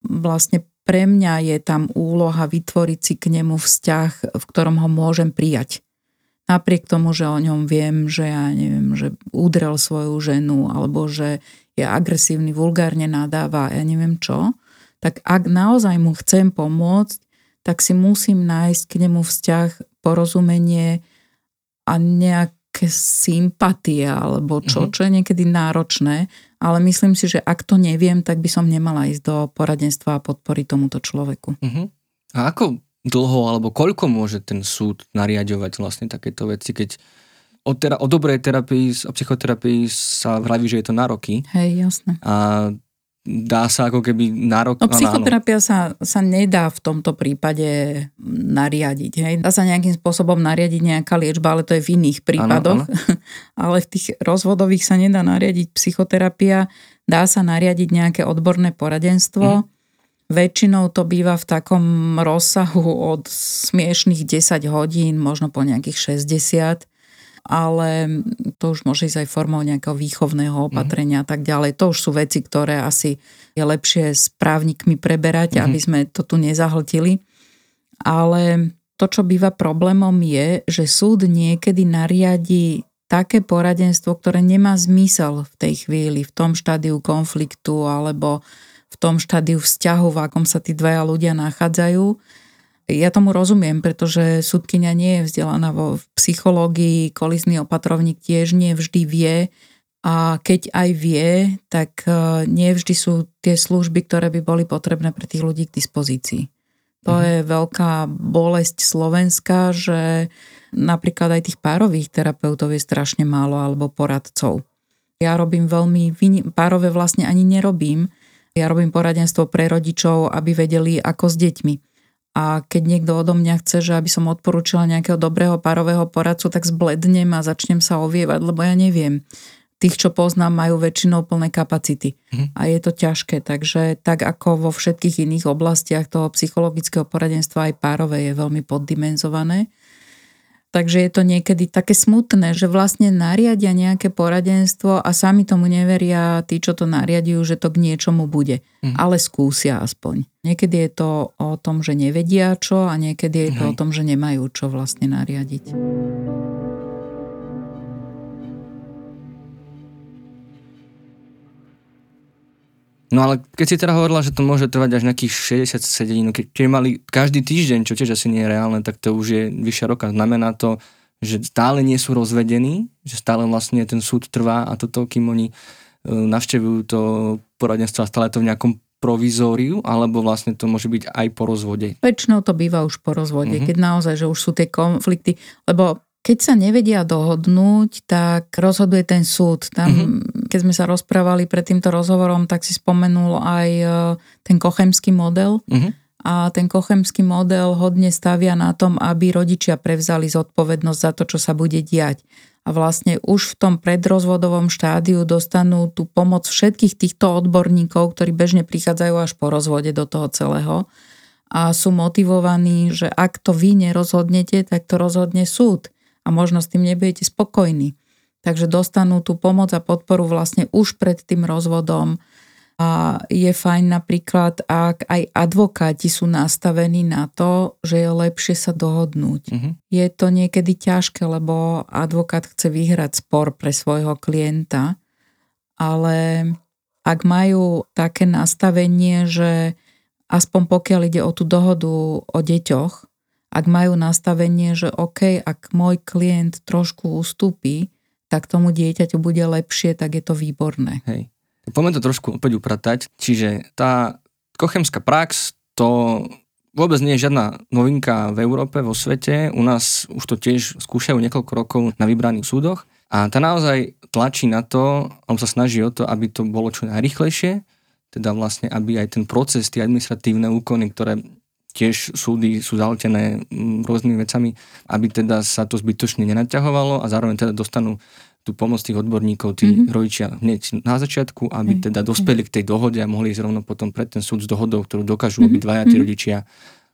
vlastne pre mňa je tam úloha vytvoriť si k nemu vzťah, v ktorom ho môžem prijať. Napriek tomu, že o ňom viem, že ja neviem, že udrel svoju ženu alebo že je agresívny, vulgárne nadáva, ja neviem čo, tak ak naozaj mu chcem pomôcť, tak si musím nájsť k nemu vzťah, porozumenie a nejaké sympatie alebo čo, mm-hmm. čo je niekedy náročné, ale myslím si, že ak to neviem, tak by som nemala ísť do poradenstva a podpory tomuto človeku. Uh-huh. A ako dlho alebo koľko môže ten súd nariadovať vlastne takéto veci, keď o, tera- o dobrej terapii a psychoterapii sa vraví, že je to na roky. Hej, jasné. A dá sa ako keby nárok... No psychoterapia sa, sa nedá v tomto prípade nariadiť. Hej. Dá sa nejakým spôsobom nariadiť nejaká liečba, ale to je v iných prípadoch. Ano, ano. ale v tých rozvodových sa nedá nariadiť psychoterapia. Dá sa nariadiť nejaké odborné poradenstvo. Mm. Väčšinou to býva v takom rozsahu od smiešných 10 hodín, možno po nejakých 60 ale to už môže ísť aj formou nejakého výchovného opatrenia a tak ďalej. To už sú veci, ktoré asi je lepšie s právnikmi preberať, mm-hmm. aby sme to tu nezahltili. Ale to, čo býva problémom je, že súd niekedy nariadi také poradenstvo, ktoré nemá zmysel v tej chvíli, v tom štádiu konfliktu alebo v tom štádiu vzťahu, v akom sa tí dvaja ľudia nachádzajú ja tomu rozumiem, pretože súdkynia nie je vzdelaná vo psychológii, kolizný opatrovník tiež nie vždy vie a keď aj vie, tak e, nie vždy sú tie služby, ktoré by boli potrebné pre tých ľudí k dispozícii. To mhm. je veľká bolesť Slovenska, že napríklad aj tých párových terapeutov je strašne málo alebo poradcov. Ja robím veľmi, párové vlastne ani nerobím. Ja robím poradenstvo pre rodičov, aby vedeli ako s deťmi a keď niekto odo mňa chce, že aby som odporúčila nejakého dobrého párového poradcu, tak zblednem a začnem sa ovievať, lebo ja neviem. Tých, čo poznám, majú väčšinou plné kapacity. Mhm. A je to ťažké. Takže tak ako vo všetkých iných oblastiach toho psychologického poradenstva, aj párové je veľmi poddimenzované. Takže je to niekedy také smutné, že vlastne nariadia nejaké poradenstvo a sami tomu neveria tí, čo to nariadujú, že to k niečomu bude. Mm. Ale skúsia aspoň. Niekedy je to o tom, že nevedia čo a niekedy je to mm. o tom, že nemajú čo vlastne nariadiť. No ale keď si teda hovorila, že to môže trvať až nejakých 60 sedení, no keď, keď mali každý týždeň, čo tiež asi nie je reálne, tak to už je vyššia roka. Znamená to, že stále nie sú rozvedení, že stále vlastne ten súd trvá a toto, kým oni e, navštevujú to poradenstvo a stále to v nejakom provizóriu, alebo vlastne to môže byť aj po rozvode? Väčšinou to býva už po rozvode, mm-hmm. keď naozaj, že už sú tie konflikty, lebo keď sa nevedia dohodnúť, tak rozhoduje ten súd. Tam, mm-hmm. keď sme sa rozprávali pred týmto rozhovorom, tak si spomenul aj e, ten kochemský model. Mm-hmm. A ten kochemský model hodne stavia na tom, aby rodičia prevzali zodpovednosť za to, čo sa bude diať. A vlastne už v tom predrozvodovom štádiu dostanú tú pomoc všetkých týchto odborníkov, ktorí bežne prichádzajú až po rozvode do toho celého a sú motivovaní, že ak to vy nerozhodnete, tak to rozhodne súd a možno s tým nebudete spokojní. Takže dostanú tú pomoc a podporu vlastne už pred tým rozvodom. A je fajn napríklad, ak aj advokáti sú nastavení na to, že je lepšie sa dohodnúť. Uh-huh. Je to niekedy ťažké, lebo advokát chce vyhrať spor pre svojho klienta, ale ak majú také nastavenie, že aspoň pokiaľ ide o tú dohodu o deťoch, ak majú nastavenie, že OK, ak môj klient trošku ustúpi, tak tomu dieťaťu bude lepšie, tak je to výborné. Hej. Poďme to trošku opäť upratať. Čiže tá kochemská prax, to vôbec nie je žiadna novinka v Európe, vo svete. U nás už to tiež skúšajú niekoľko rokov na vybraných súdoch. A tá naozaj tlačí na to, on sa snaží o to, aby to bolo čo najrychlejšie, teda vlastne, aby aj ten proces, tie administratívne úkony, ktoré tiež súdy sú zaletené mm, rôznymi vecami, aby teda sa to zbytočne nenaťahovalo a zároveň teda dostanú tú pomoc tých odborníkov, tí mm-hmm. rodičia hneď na začiatku, aby mm-hmm. teda dospeli k tej dohode a mohli ísť rovno potom pred ten súd s dohodou, ktorú dokážu mm-hmm. obidvaja tí mhm. rodičia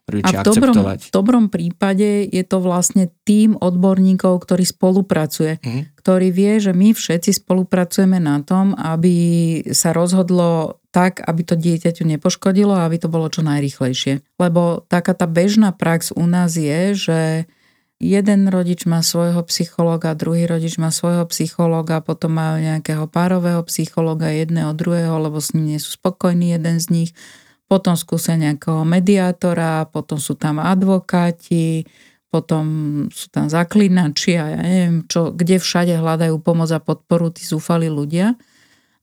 a v dobrom, v dobrom prípade je to vlastne tým odborníkov, ktorý spolupracuje, mm-hmm. ktorý vie, že my všetci spolupracujeme na tom, aby sa rozhodlo tak, aby to dieťaťu nepoškodilo a aby to bolo čo najrychlejšie. Lebo taká tá bežná prax u nás je, že jeden rodič má svojho psychologa, druhý rodič má svojho psychologa, potom majú nejakého párového psychologa, jedného, druhého, lebo s ním nie sú spokojní jeden z nich potom skúsia nejakého mediátora, potom sú tam advokáti, potom sú tam zaklinači a ja neviem, čo, kde všade hľadajú pomoc a podporu tí zúfali ľudia.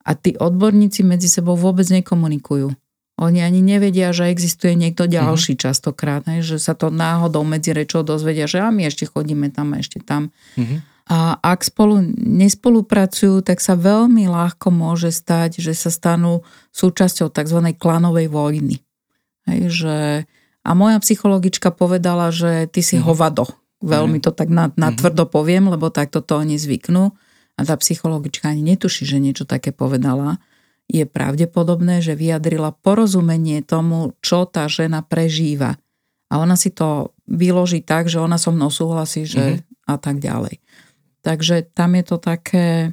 A tí odborníci medzi sebou vôbec nekomunikujú. Oni ani nevedia, že existuje niekto ďalší mm-hmm. častokrát, hej, že sa to náhodou medzi rečou dozvedia, že a my ešte chodíme tam a ešte tam. Mm-hmm. A ak spolu nespolupracujú, tak sa veľmi ľahko môže stať, že sa stanú súčasťou tzv. klanovej vojny. Hej, že, a moja psychologička povedala, že ty si mm-hmm. hovado. Veľmi to tak na, na mhm. tvrdo poviem, lebo takto to oni zvyknú. A tá psychologička ani netuší, že niečo také povedala je pravdepodobné, že vyjadrila porozumenie tomu, čo tá žena prežíva. A ona si to vyloží tak, že ona so mnou súhlasí, že mm-hmm. a tak ďalej. Takže tam je to také,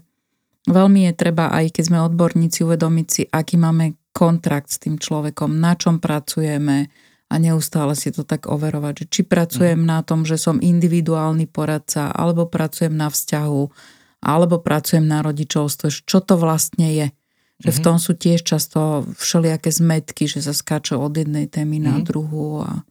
veľmi je treba, aj keď sme odborníci, uvedomiť si, aký máme kontrakt s tým človekom, na čom pracujeme a neustále si to tak overovať, že či pracujem mm. na tom, že som individuálny poradca, alebo pracujem na vzťahu, alebo pracujem na rodičovstve, čo to vlastne je. Že v mhm. tom sú tiež často všelijaké zmetky, že sa skáču od jednej témy mm-hmm. na mhm. druhú a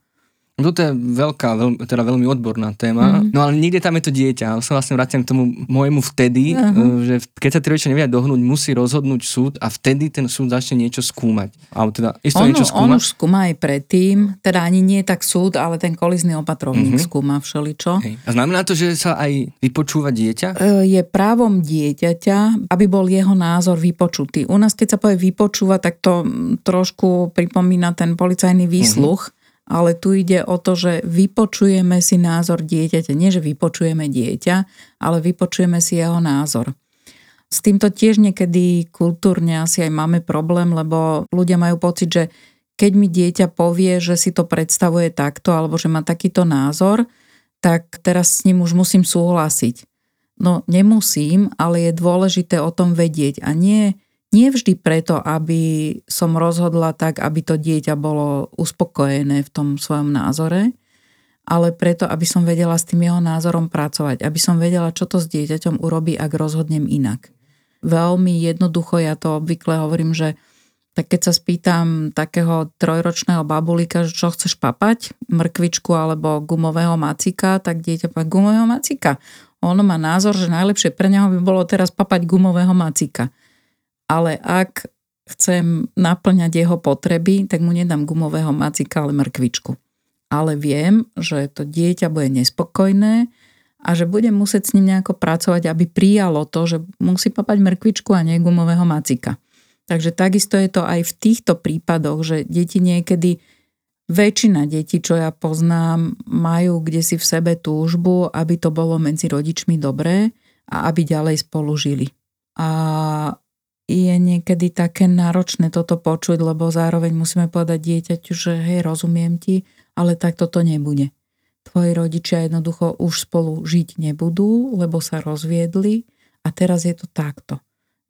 toto je veľká, veľ, teda veľmi odborná téma. Mm. No ale niekde tam je to dieťa. Ja sa vlastne vrátim k tomu môjmu vtedy, uh-huh. že keď sa tí rodičia nevedia dohnúť, musí rozhodnúť súd a vtedy ten súd začne niečo skúmať. Alebo teda isto on, niečo skúma. On už skúma aj predtým, teda ani nie tak súd, ale ten kolizný opatrovník uh-huh. skúma všeličo. Hej. A znamená to, že sa aj vypočúva dieťa? E, je právom dieťaťa, aby bol jeho názor vypočutý. U nás, keď sa povie vypočúva, tak to trošku pripomína ten policajný výsluch. Uh-huh ale tu ide o to, že vypočujeme si názor dieťaťa. Nie, že vypočujeme dieťa, ale vypočujeme si jeho názor. S týmto tiež niekedy kultúrne asi aj máme problém, lebo ľudia majú pocit, že keď mi dieťa povie, že si to predstavuje takto alebo že má takýto názor, tak teraz s ním už musím súhlasiť. No nemusím, ale je dôležité o tom vedieť a nie nie vždy preto, aby som rozhodla tak, aby to dieťa bolo uspokojené v tom svojom názore, ale preto, aby som vedela s tým jeho názorom pracovať, aby som vedela, čo to s dieťaťom urobí, ak rozhodnem inak. Veľmi jednoducho ja to obvykle hovorím, že tak keď sa spýtam takého trojročného babulíka, že čo chceš papať, mrkvičku alebo gumového macika, tak dieťa povie gumového macika. On má názor, že najlepšie pre neho by bolo teraz papať gumového macika ale ak chcem naplňať jeho potreby, tak mu nedám gumového macika, ale mrkvičku. Ale viem, že to dieťa bude nespokojné a že budem musieť s ním nejako pracovať, aby prijalo to, že musí papať mrkvičku a nie gumového macika. Takže takisto je to aj v týchto prípadoch, že deti niekedy, väčšina detí, čo ja poznám, majú kde si v sebe túžbu, aby to bolo medzi rodičmi dobré a aby ďalej spolu žili. A je niekedy také náročné toto počuť, lebo zároveň musíme povedať dieťaťu, že hej, rozumiem ti, ale tak toto nebude. Tvoji rodičia jednoducho už spolu žiť nebudú, lebo sa rozviedli a teraz je to takto.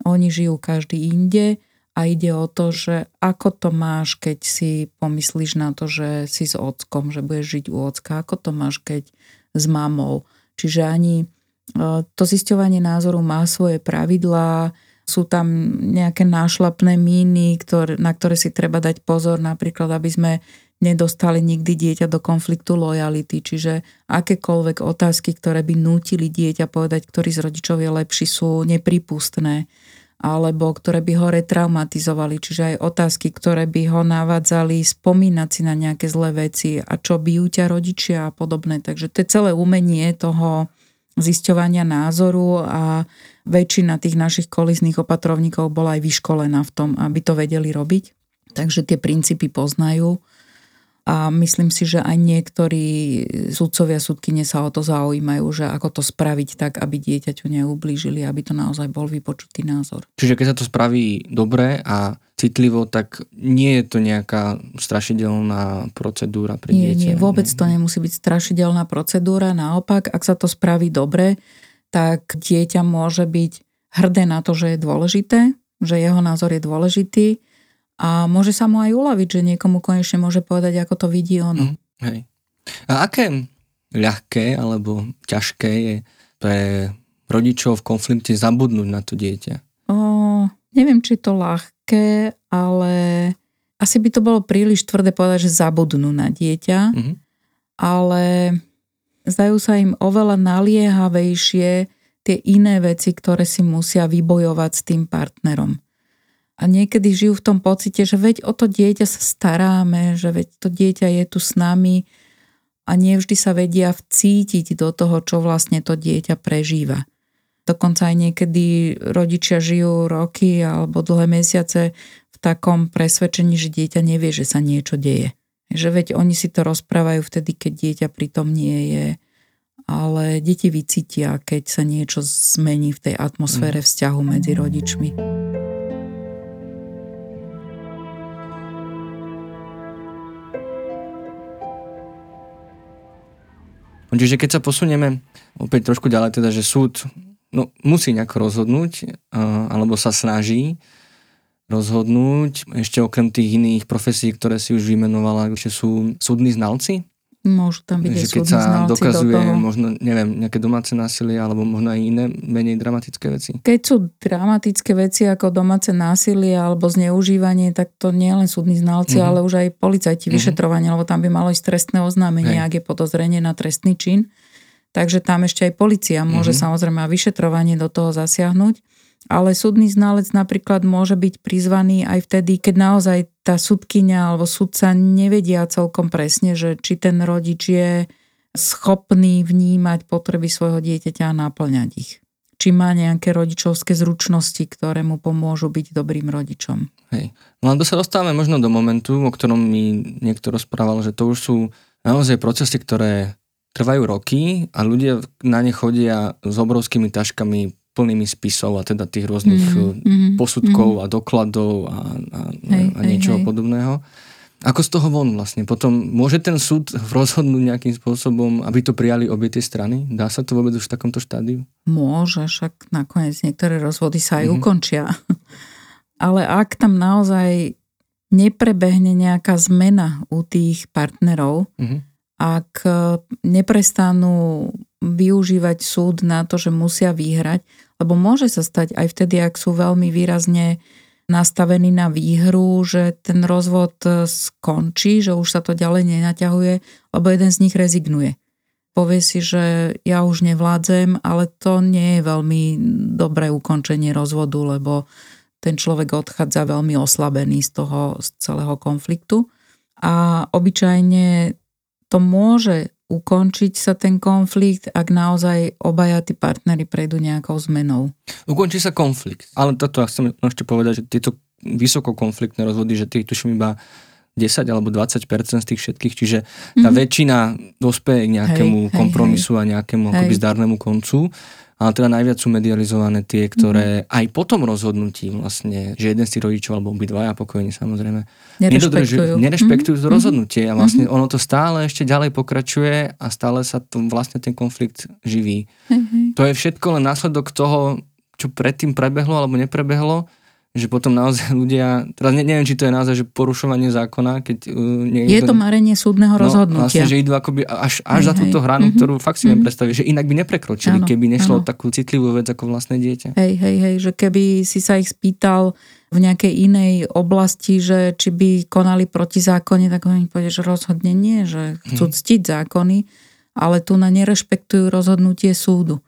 Oni žijú každý inde a ide o to, že ako to máš, keď si pomyslíš na to, že si s ockom, že budeš žiť u ocka, ako to máš, keď s mamou. Čiže ani e, to zisťovanie názoru má svoje pravidlá, sú tam nejaké nášlapné míny, ktoré, na ktoré si treba dať pozor, napríklad, aby sme nedostali nikdy dieťa do konfliktu lojality, čiže akékoľvek otázky, ktoré by nútili dieťa povedať, ktorý z rodičov je lepší, sú nepripustné alebo ktoré by ho retraumatizovali, čiže aj otázky, ktoré by ho navádzali spomínať si na nejaké zlé veci a čo by ťa rodičia a podobné. Takže to je celé umenie toho zisťovania názoru a väčšina tých našich kolizných opatrovníkov bola aj vyškolená v tom, aby to vedeli robiť. Takže tie princípy poznajú a myslím si, že aj niektorí sudcovia, sudkyne sa o to zaujímajú, že ako to spraviť tak, aby dieťaťu neublížili, aby to naozaj bol vypočutý názor. Čiže keď sa to spraví dobre a citlivo, tak nie je to nejaká strašidelná procedúra pre nie, dieťa. Nie, vôbec to nemusí byť strašidelná procedúra. Naopak, ak sa to spraví dobre, tak dieťa môže byť hrdé na to, že je dôležité, že jeho názor je dôležitý a môže sa mu aj uľaviť, že niekomu konečne môže povedať, ako to vidí on. Mm, hej. A aké ľahké alebo ťažké je pre rodičov v konflikte zabudnúť na to dieťa? O, neviem, či je to ľahké, ale asi by to bolo príliš tvrdé povedať, že zabudnú na dieťa, mm-hmm. ale zdajú sa im oveľa naliehavejšie tie iné veci, ktoré si musia vybojovať s tým partnerom. A niekedy žijú v tom pocite, že veď o to dieťa sa staráme, že veď to dieťa je tu s nami a nevždy sa vedia vcítiť do toho, čo vlastne to dieťa prežíva. Dokonca aj niekedy rodičia žijú roky alebo dlhé mesiace v takom presvedčení, že dieťa nevie, že sa niečo deje. Že veď oni si to rozprávajú vtedy, keď dieťa pritom nie je. Ale deti vycítia, keď sa niečo zmení v tej atmosfére mm. vzťahu medzi rodičmi. Čiže keď sa posunieme opäť trošku ďalej, teda, že súd no, musí nejako rozhodnúť, alebo sa snaží rozhodnúť, ešte okrem tých iných profesí, ktoré si už vymenovala, že sú súdni znalci, Môžu tam byť že keď sa dokazuje do toho. možno, neviem, nejaké domáce násilie alebo možno aj iné menej dramatické veci. Keď sú dramatické veci ako domáce násilie alebo zneužívanie, tak to nie len súdni znalci, mm-hmm. ale už aj policajti mm-hmm. vyšetrovanie, lebo tam by malo ísť trestné oznámenie, Hej. ak je podozrenie na trestný čin. Takže tam ešte aj policia môže mm-hmm. samozrejme a vyšetrovanie do toho zasiahnuť ale súdny znalec napríklad môže byť prizvaný aj vtedy, keď naozaj tá súdkynia alebo súdca nevedia celkom presne, že či ten rodič je schopný vnímať potreby svojho dieťaťa a náplňať ich. Či má nejaké rodičovské zručnosti, ktoré mu pomôžu byť dobrým rodičom. Hej. No a sa dostávame možno do momentu, o ktorom mi niekto rozprával, že to už sú naozaj procesy, ktoré trvajú roky a ľudia na ne chodia s obrovskými taškami plnými spisov a teda tých rôznych mm-hmm. posudkov mm-hmm. a dokladov a, a, hej, a niečoho hej, podobného. Ako z toho von vlastne? Potom môže ten súd rozhodnúť nejakým spôsobom, aby to prijali obie tie strany? Dá sa to vôbec už v takomto štádiu? Môže, však nakoniec niektoré rozvody sa aj mm-hmm. ukončia. Ale ak tam naozaj neprebehne nejaká zmena u tých partnerov, mm-hmm. ak neprestanú využívať súd na to, že musia vyhrať, lebo môže sa stať aj vtedy, ak sú veľmi výrazne nastavení na výhru, že ten rozvod skončí, že už sa to ďalej nenaťahuje, lebo jeden z nich rezignuje. Povie si, že ja už nevládzem, ale to nie je veľmi dobré ukončenie rozvodu, lebo ten človek odchádza veľmi oslabený z toho z celého konfliktu. A obyčajne to môže ukončiť sa ten konflikt, ak naozaj obaja tí partnery prejdú nejakou zmenou. Ukončí sa konflikt. Ale toto ja chcem ešte povedať, že tieto vysokokonfliktné rozvody, že tých tuším iba 10 alebo 20% z tých všetkých, čiže tá mm-hmm. väčšina dospeje k nejakému hej, kompromisu hej, a nejakému hej. akoby zdárnemu koncu ale teda najviac sú medializované tie, ktoré mm. aj po tom rozhodnutí vlastne, že jeden z tých rodičov alebo obidvaja pokojne samozrejme nerešpektujú, nerešpektujú mm. to rozhodnutie a vlastne mm. ono to stále ešte ďalej pokračuje a stále sa to vlastne ten konflikt živí. Mm-hmm. To je všetko len následok toho, čo predtým prebehlo alebo neprebehlo že potom naozaj ľudia, teraz ne, neviem, či to je naozaj že porušovanie zákona, keď uh, niekto, Je to marenie súdneho no, rozhodnutia. Vlastne, že idú akoby až, až hej, za túto hranu, mm-hmm. ktorú fakt si mm-hmm. predstaviť, že inak by neprekročili, ano, keby nešlo ano. o takú citlivú vec ako vlastné dieťa. Hej, hej, hej, že keby si sa ich spýtal v nejakej inej oblasti, že či by konali proti zákone, tak oni povedia, že rozhodne nie, že chcú hmm. ctiť zákony, ale tu na nerešpektujú rozhodnutie súdu.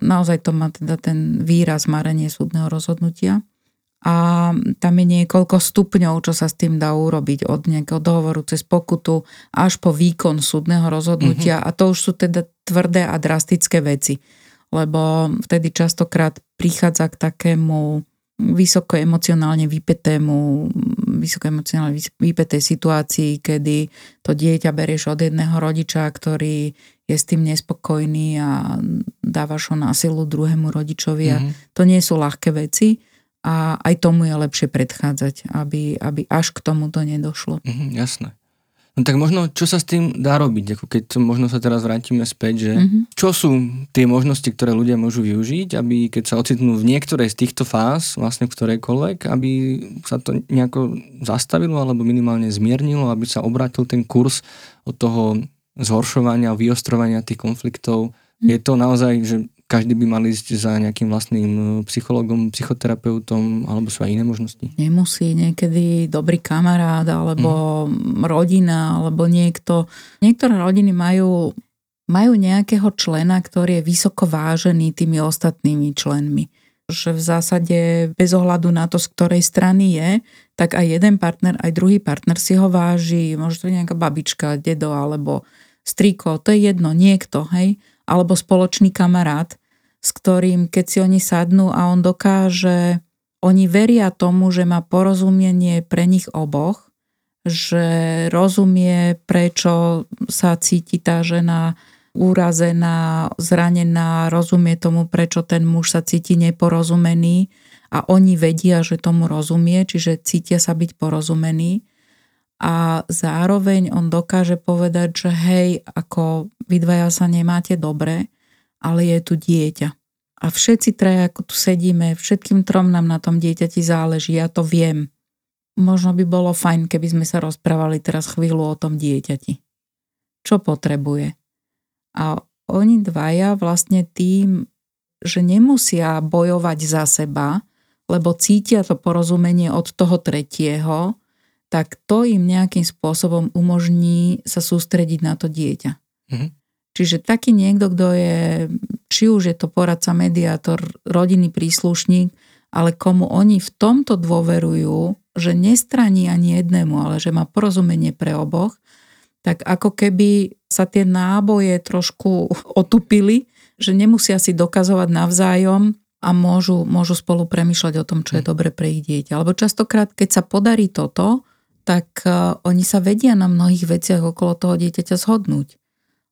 Naozaj to má teda ten výraz marenie súdneho rozhodnutia a tam je niekoľko stupňov, čo sa s tým dá urobiť od nejakého dohovoru cez pokutu až po výkon súdneho rozhodnutia mm-hmm. a to už sú teda tvrdé a drastické veci, lebo vtedy častokrát prichádza k takému vysoko emocionálne vypetému, vysoko emocionálne vypetej situácii, kedy to dieťa berieš od jedného rodiča, ktorý je s tým nespokojný a dávaš ho na silu druhému rodičovi a mm-hmm. to nie sú ľahké veci a aj tomu je lepšie predchádzať, aby, aby až k tomu to nedošlo. Mhm, jasné. No tak možno, čo sa s tým dá robiť? Ako keď možno sa teraz vrátime späť, že mm-hmm. čo sú tie možnosti, ktoré ľudia môžu využiť, aby keď sa ocitnú v niektorej z týchto fáz, vlastne v ktorejkoľvek, aby sa to nejako zastavilo alebo minimálne zmiernilo, aby sa obrátil ten kurz od toho zhoršovania, vyostrovania tých konfliktov. Mm. Je to naozaj, že každý by mal ísť za nejakým vlastným e, psychologom, psychoterapeutom, alebo sú aj iné možnosti? Nemusí, niekedy dobrý kamarát, alebo mm. rodina, alebo niekto. Niektoré rodiny majú, majú nejakého člena, ktorý je vysoko vážený tými ostatnými členmi. že v zásade bez ohľadu na to, z ktorej strany je, tak aj jeden partner, aj druhý partner si ho váži, môže to nejaká babička, dedo alebo striko, to je jedno, niekto, hej, alebo spoločný kamarát, s ktorým, keď si oni sadnú a on dokáže, oni veria tomu, že má porozumenie pre nich oboch, že rozumie, prečo sa cíti tá žena urazená, zranená, rozumie tomu, prečo ten muž sa cíti neporozumený a oni vedia, že tomu rozumie, čiže cítia sa byť porozumení. A zároveň on dokáže povedať, že hej, ako vy dvaja sa nemáte dobre, ale je tu dieťa. A všetci traja, ako tu sedíme, všetkým trom nám na tom dieťati záleží, ja to viem. Možno by bolo fajn, keby sme sa rozprávali teraz chvíľu o tom dieťati. Čo potrebuje? A oni dvaja vlastne tým, že nemusia bojovať za seba, lebo cítia to porozumenie od toho tretieho, tak to im nejakým spôsobom umožní sa sústrediť na to dieťa. Mm-hmm. Čiže taký niekto, kto je, či už je to poradca, mediátor, rodinný príslušník, ale komu oni v tomto dôverujú, že nestraní ani jednému, ale že má porozumenie pre oboch, tak ako keby sa tie náboje trošku otupili, že nemusia si dokazovať navzájom a môžu, môžu spolu premyšľať o tom, čo je hm. dobre pre ich dieťa. Alebo častokrát, keď sa podarí toto, tak e, oni sa vedia na mnohých veciach okolo toho dieťaťa zhodnúť.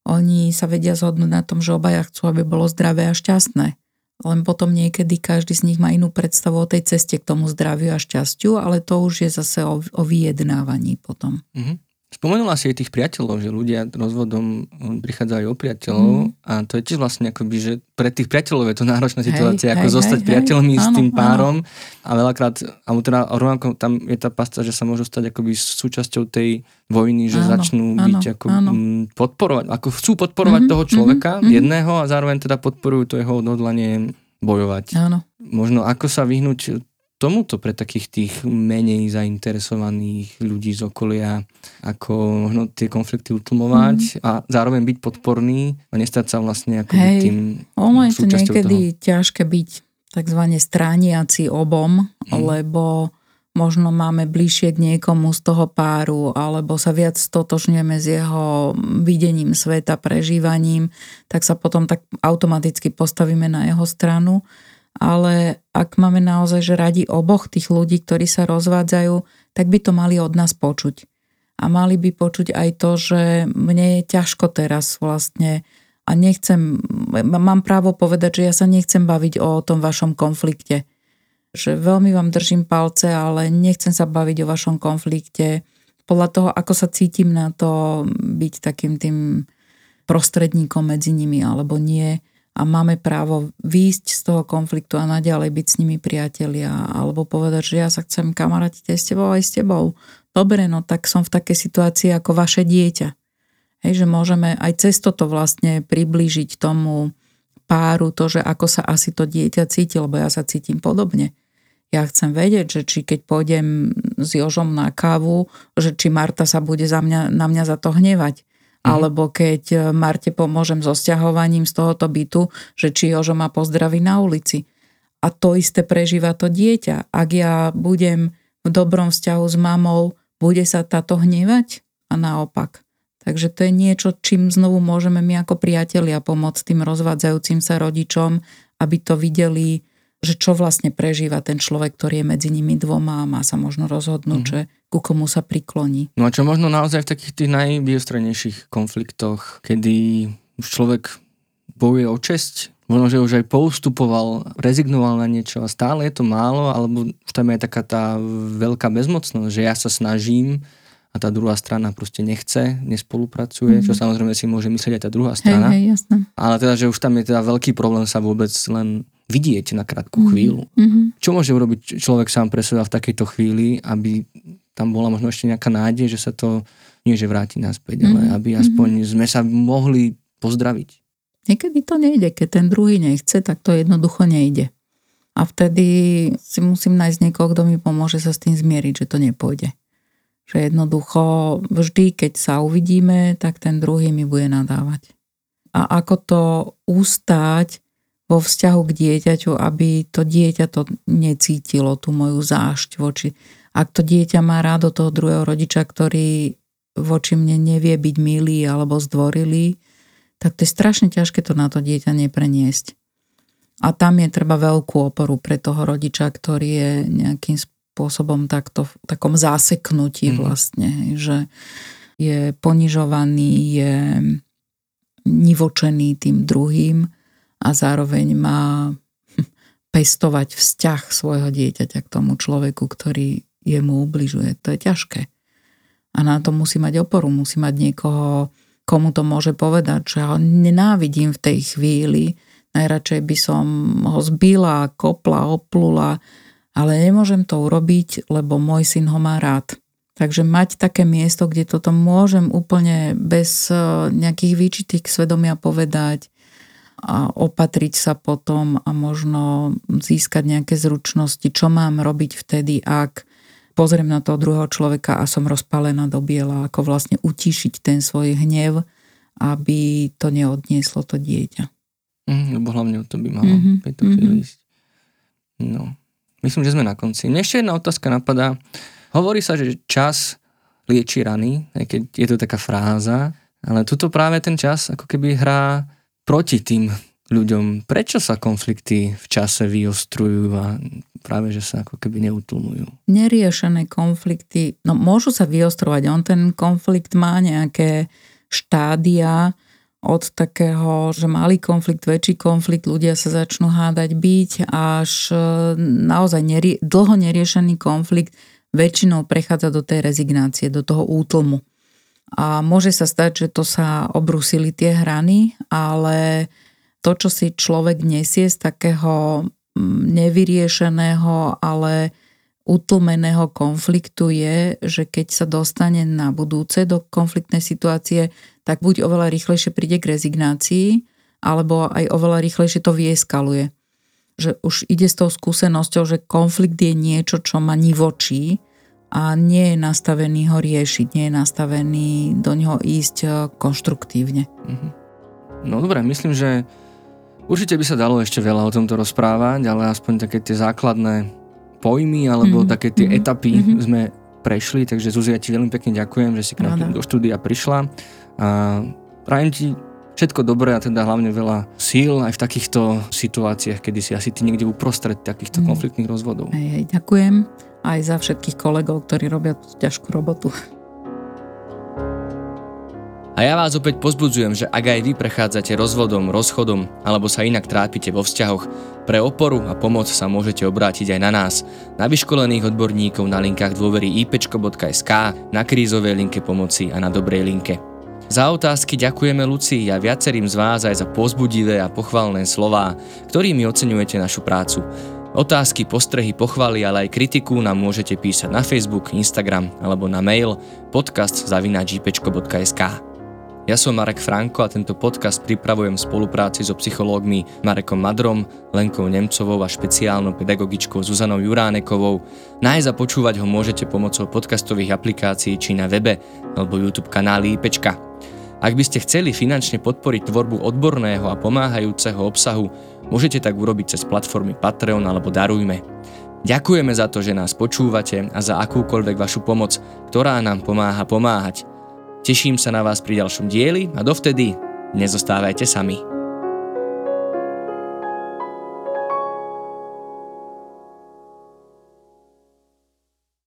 Oni sa vedia zhodnúť na tom, že obaja chcú, aby bolo zdravé a šťastné. Len potom niekedy každý z nich má inú predstavu o tej ceste k tomu zdraviu a šťastiu, ale to už je zase o, o vyjednávaní potom. Mm-hmm. Spomenula si aj tých priateľov, že ľudia rozvodom prichádzajú o priateľov mm. a to je tiež vlastne akoby, že pre tých priateľov je to náročná situácia, hej, ako hej, zostať hej, priateľmi hej. s tým párom áno. a veľakrát, alebo teda rovnako tam je tá pasta, že sa môžu stať akoby súčasťou tej vojny, že áno, začnú áno, byť ako áno. podporovať, ako chcú podporovať mm-hmm, toho človeka mm-hmm. jedného a zároveň teda podporujú to jeho odhodlanie bojovať. Áno. Možno ako sa vyhnúť tomuto pre takých tých menej zainteresovaných ľudí z okolia, ako možno tie konflikty utlmovať mm. a zároveň byť podporný a nestať sa vlastne ako Hej, tým ono je to niekedy toho. ťažké byť takzvané strániaci obom, mm. lebo možno máme bližšie k niekomu z toho páru, alebo sa viac stotožňujeme s jeho videním sveta, prežívaním, tak sa potom tak automaticky postavíme na jeho stranu ale ak máme naozaj že radi oboch tých ľudí, ktorí sa rozvádzajú, tak by to mali od nás počuť. A mali by počuť aj to, že mne je ťažko teraz vlastne a nechcem, mám právo povedať, že ja sa nechcem baviť o tom vašom konflikte. Že veľmi vám držím palce, ale nechcem sa baviť o vašom konflikte. Podľa toho, ako sa cítim na to byť takým tým prostredníkom medzi nimi alebo nie a máme právo výjsť z toho konfliktu a naďalej byť s nimi priatelia alebo povedať, že ja sa chcem kamarátiť aj s tebou, aj s tebou. Dobre, no tak som v takej situácii ako vaše dieťa. Hej, že môžeme aj cez toto vlastne priblížiť tomu páru to, že ako sa asi to dieťa cíti, lebo ja sa cítim podobne. Ja chcem vedieť, že či keď pôjdem s Jožom na kávu, že či Marta sa bude za mňa, na mňa za to hnevať. Alebo keď e, Marte pomôžem so sťahovaním z tohoto bytu, že či Jožo ma pozdraví na ulici. A to isté prežíva to dieťa. Ak ja budem v dobrom vzťahu s mamou, bude sa táto hnevať? A naopak. Takže to je niečo, čím znovu môžeme my ako priatelia pomôcť tým rozvádzajúcim sa rodičom, aby to videli že čo vlastne prežíva ten človek, ktorý je medzi nimi dvoma a má sa možno rozhodnúť, mm. že ku komu sa prikloní. No a čo možno naozaj v takých tých najbiostranejších konfliktoch, kedy už človek bojuje o česť, možno, že už aj poustupoval, rezignoval na niečo a stále je to málo, alebo už tam je taká tá veľká bezmocnosť, že ja sa snažím, a tá druhá strana proste nechce, nespolupracuje, mm-hmm. čo samozrejme si môže myslieť aj tá druhá strana. Hej, hej, jasné. Ale teda, že už tam je teda veľký problém sa vôbec len vidieť na krátku mm-hmm. chvíľu. Mm-hmm. Čo môže urobiť človek sám pre seba v takejto chvíli, aby tam bola možno ešte nejaká nádej, že sa to nie že vráti naspäť, mm-hmm. ale aby aspoň mm-hmm. sme sa mohli pozdraviť. Niekedy to nejde, keď ten druhý nechce, tak to jednoducho nejde. A vtedy si musím nájsť niekoho, kto mi pomôže sa s tým zmieriť, že to nepôjde. Že jednoducho vždy, keď sa uvidíme, tak ten druhý mi bude nadávať. A ako to ustáť, vo vzťahu k dieťaťu, aby to dieťa to necítilo, tú moju zášť voči. Ak to dieťa má rádo toho druhého rodiča, ktorý voči mne nevie byť milý alebo zdvorilý, tak to je strašne ťažké to na to dieťa nepreniesť. A tam je treba veľkú oporu pre toho rodiča, ktorý je nejakým spôsobom takto, v takom záseknutí mm-hmm. vlastne, že je ponižovaný, je nivočený tým druhým a zároveň má pestovať vzťah svojho dieťaťa k tomu človeku, ktorý jemu ubližuje. To je ťažké. A na to musí mať oporu, musí mať niekoho, komu to môže povedať, že ho nenávidím v tej chvíli, najradšej by som ho zbila, kopla, oplula, ale nemôžem to urobiť, lebo môj syn ho má rád. Takže mať také miesto, kde toto môžem úplne bez eh, nejakých výčitek svedomia povedať, a opatriť sa potom a možno získať nejaké zručnosti, čo mám robiť vtedy, ak pozriem na toho druhého človeka a som rozpálená do biela, ako vlastne utíšiť ten svoj hnev, aby to neodnieslo to dieťa. Mm, lebo hlavne to by malo mm-hmm. v tejto chvíli mm-hmm. ísť. No, myslím, že sme na konci. Mne ešte jedna otázka napadá. Hovorí sa, že čas lieči rany, aj keď je to taká fráza, ale tuto práve ten čas ako keby hrá proti tým ľuďom. Prečo sa konflikty v čase vyostrujú a práve, že sa ako keby neutlmujú? Neriešené konflikty, no môžu sa vyostrovať. On ten konflikt má nejaké štádia od takého, že malý konflikt, väčší konflikt, ľudia sa začnú hádať byť, až e, naozaj nerie, dlho neriešený konflikt väčšinou prechádza do tej rezignácie, do toho útlmu. A môže sa stať, že to sa obrusili tie hrany, ale to, čo si človek nesie z takého mm, nevyriešeného, ale utlmeného konfliktu je, že keď sa dostane na budúce do konfliktnej situácie, tak buď oveľa rýchlejšie príde k rezignácii, alebo aj oveľa rýchlejšie to vyeskaluje. Že už ide s tou skúsenosťou, že konflikt je niečo, čo ma nivočí a nie je nastavený ho riešiť, nie je nastavený do neho ísť e, konštruktívne. Mhm. No dobre, myslím, že určite by sa dalo ešte veľa o tomto rozprávať, ale aspoň také tie základné pojmy alebo mm-hmm. také tie mm-hmm. etapy mm-hmm. sme prešli, takže Zuzia ti veľmi pekne ďakujem, že si k nám do štúdia prišla a prajem ti všetko dobré a teda hlavne veľa síl aj v takýchto situáciách, kedy si asi ty niekde uprostred takýchto mm. konfliktných rozvodov. Hej, hej, ďakujem aj za všetkých kolegov, ktorí robia tú ťažkú robotu. A ja vás opäť pozbudzujem, že ak aj vy prechádzate rozvodom, rozchodom alebo sa inak trápite vo vzťahoch, pre oporu a pomoc sa môžete obrátiť aj na nás, na vyškolených odborníkov na linkách dôvery ipečko.sk, na krízovej linke pomoci a na dobrej linke. Za otázky ďakujeme Lucii a viacerým z vás aj za pozbudivé a pochvalné slová, ktorými oceňujete našu prácu. Otázky, postrehy, pochvaly, ale aj kritiku nám môžete písať na Facebook, Instagram alebo na mail podcast.gpečko.sk Ja som Marek Franko a tento podcast pripravujem v spolupráci so psychológmi Marekom Madrom, Lenkou Nemcovou a špeciálnou pedagogičkou Zuzanou Juránekovou. Nájsť a počúvať ho môžete pomocou podcastových aplikácií či na webe alebo YouTube kanály IPčka. Ak by ste chceli finančne podporiť tvorbu odborného a pomáhajúceho obsahu, Môžete tak urobiť cez platformy Patreon alebo Darujme. Ďakujeme za to, že nás počúvate a za akúkoľvek vašu pomoc, ktorá nám pomáha pomáhať. Teším sa na vás pri ďalšom dieli a dovtedy nezostávajte sami.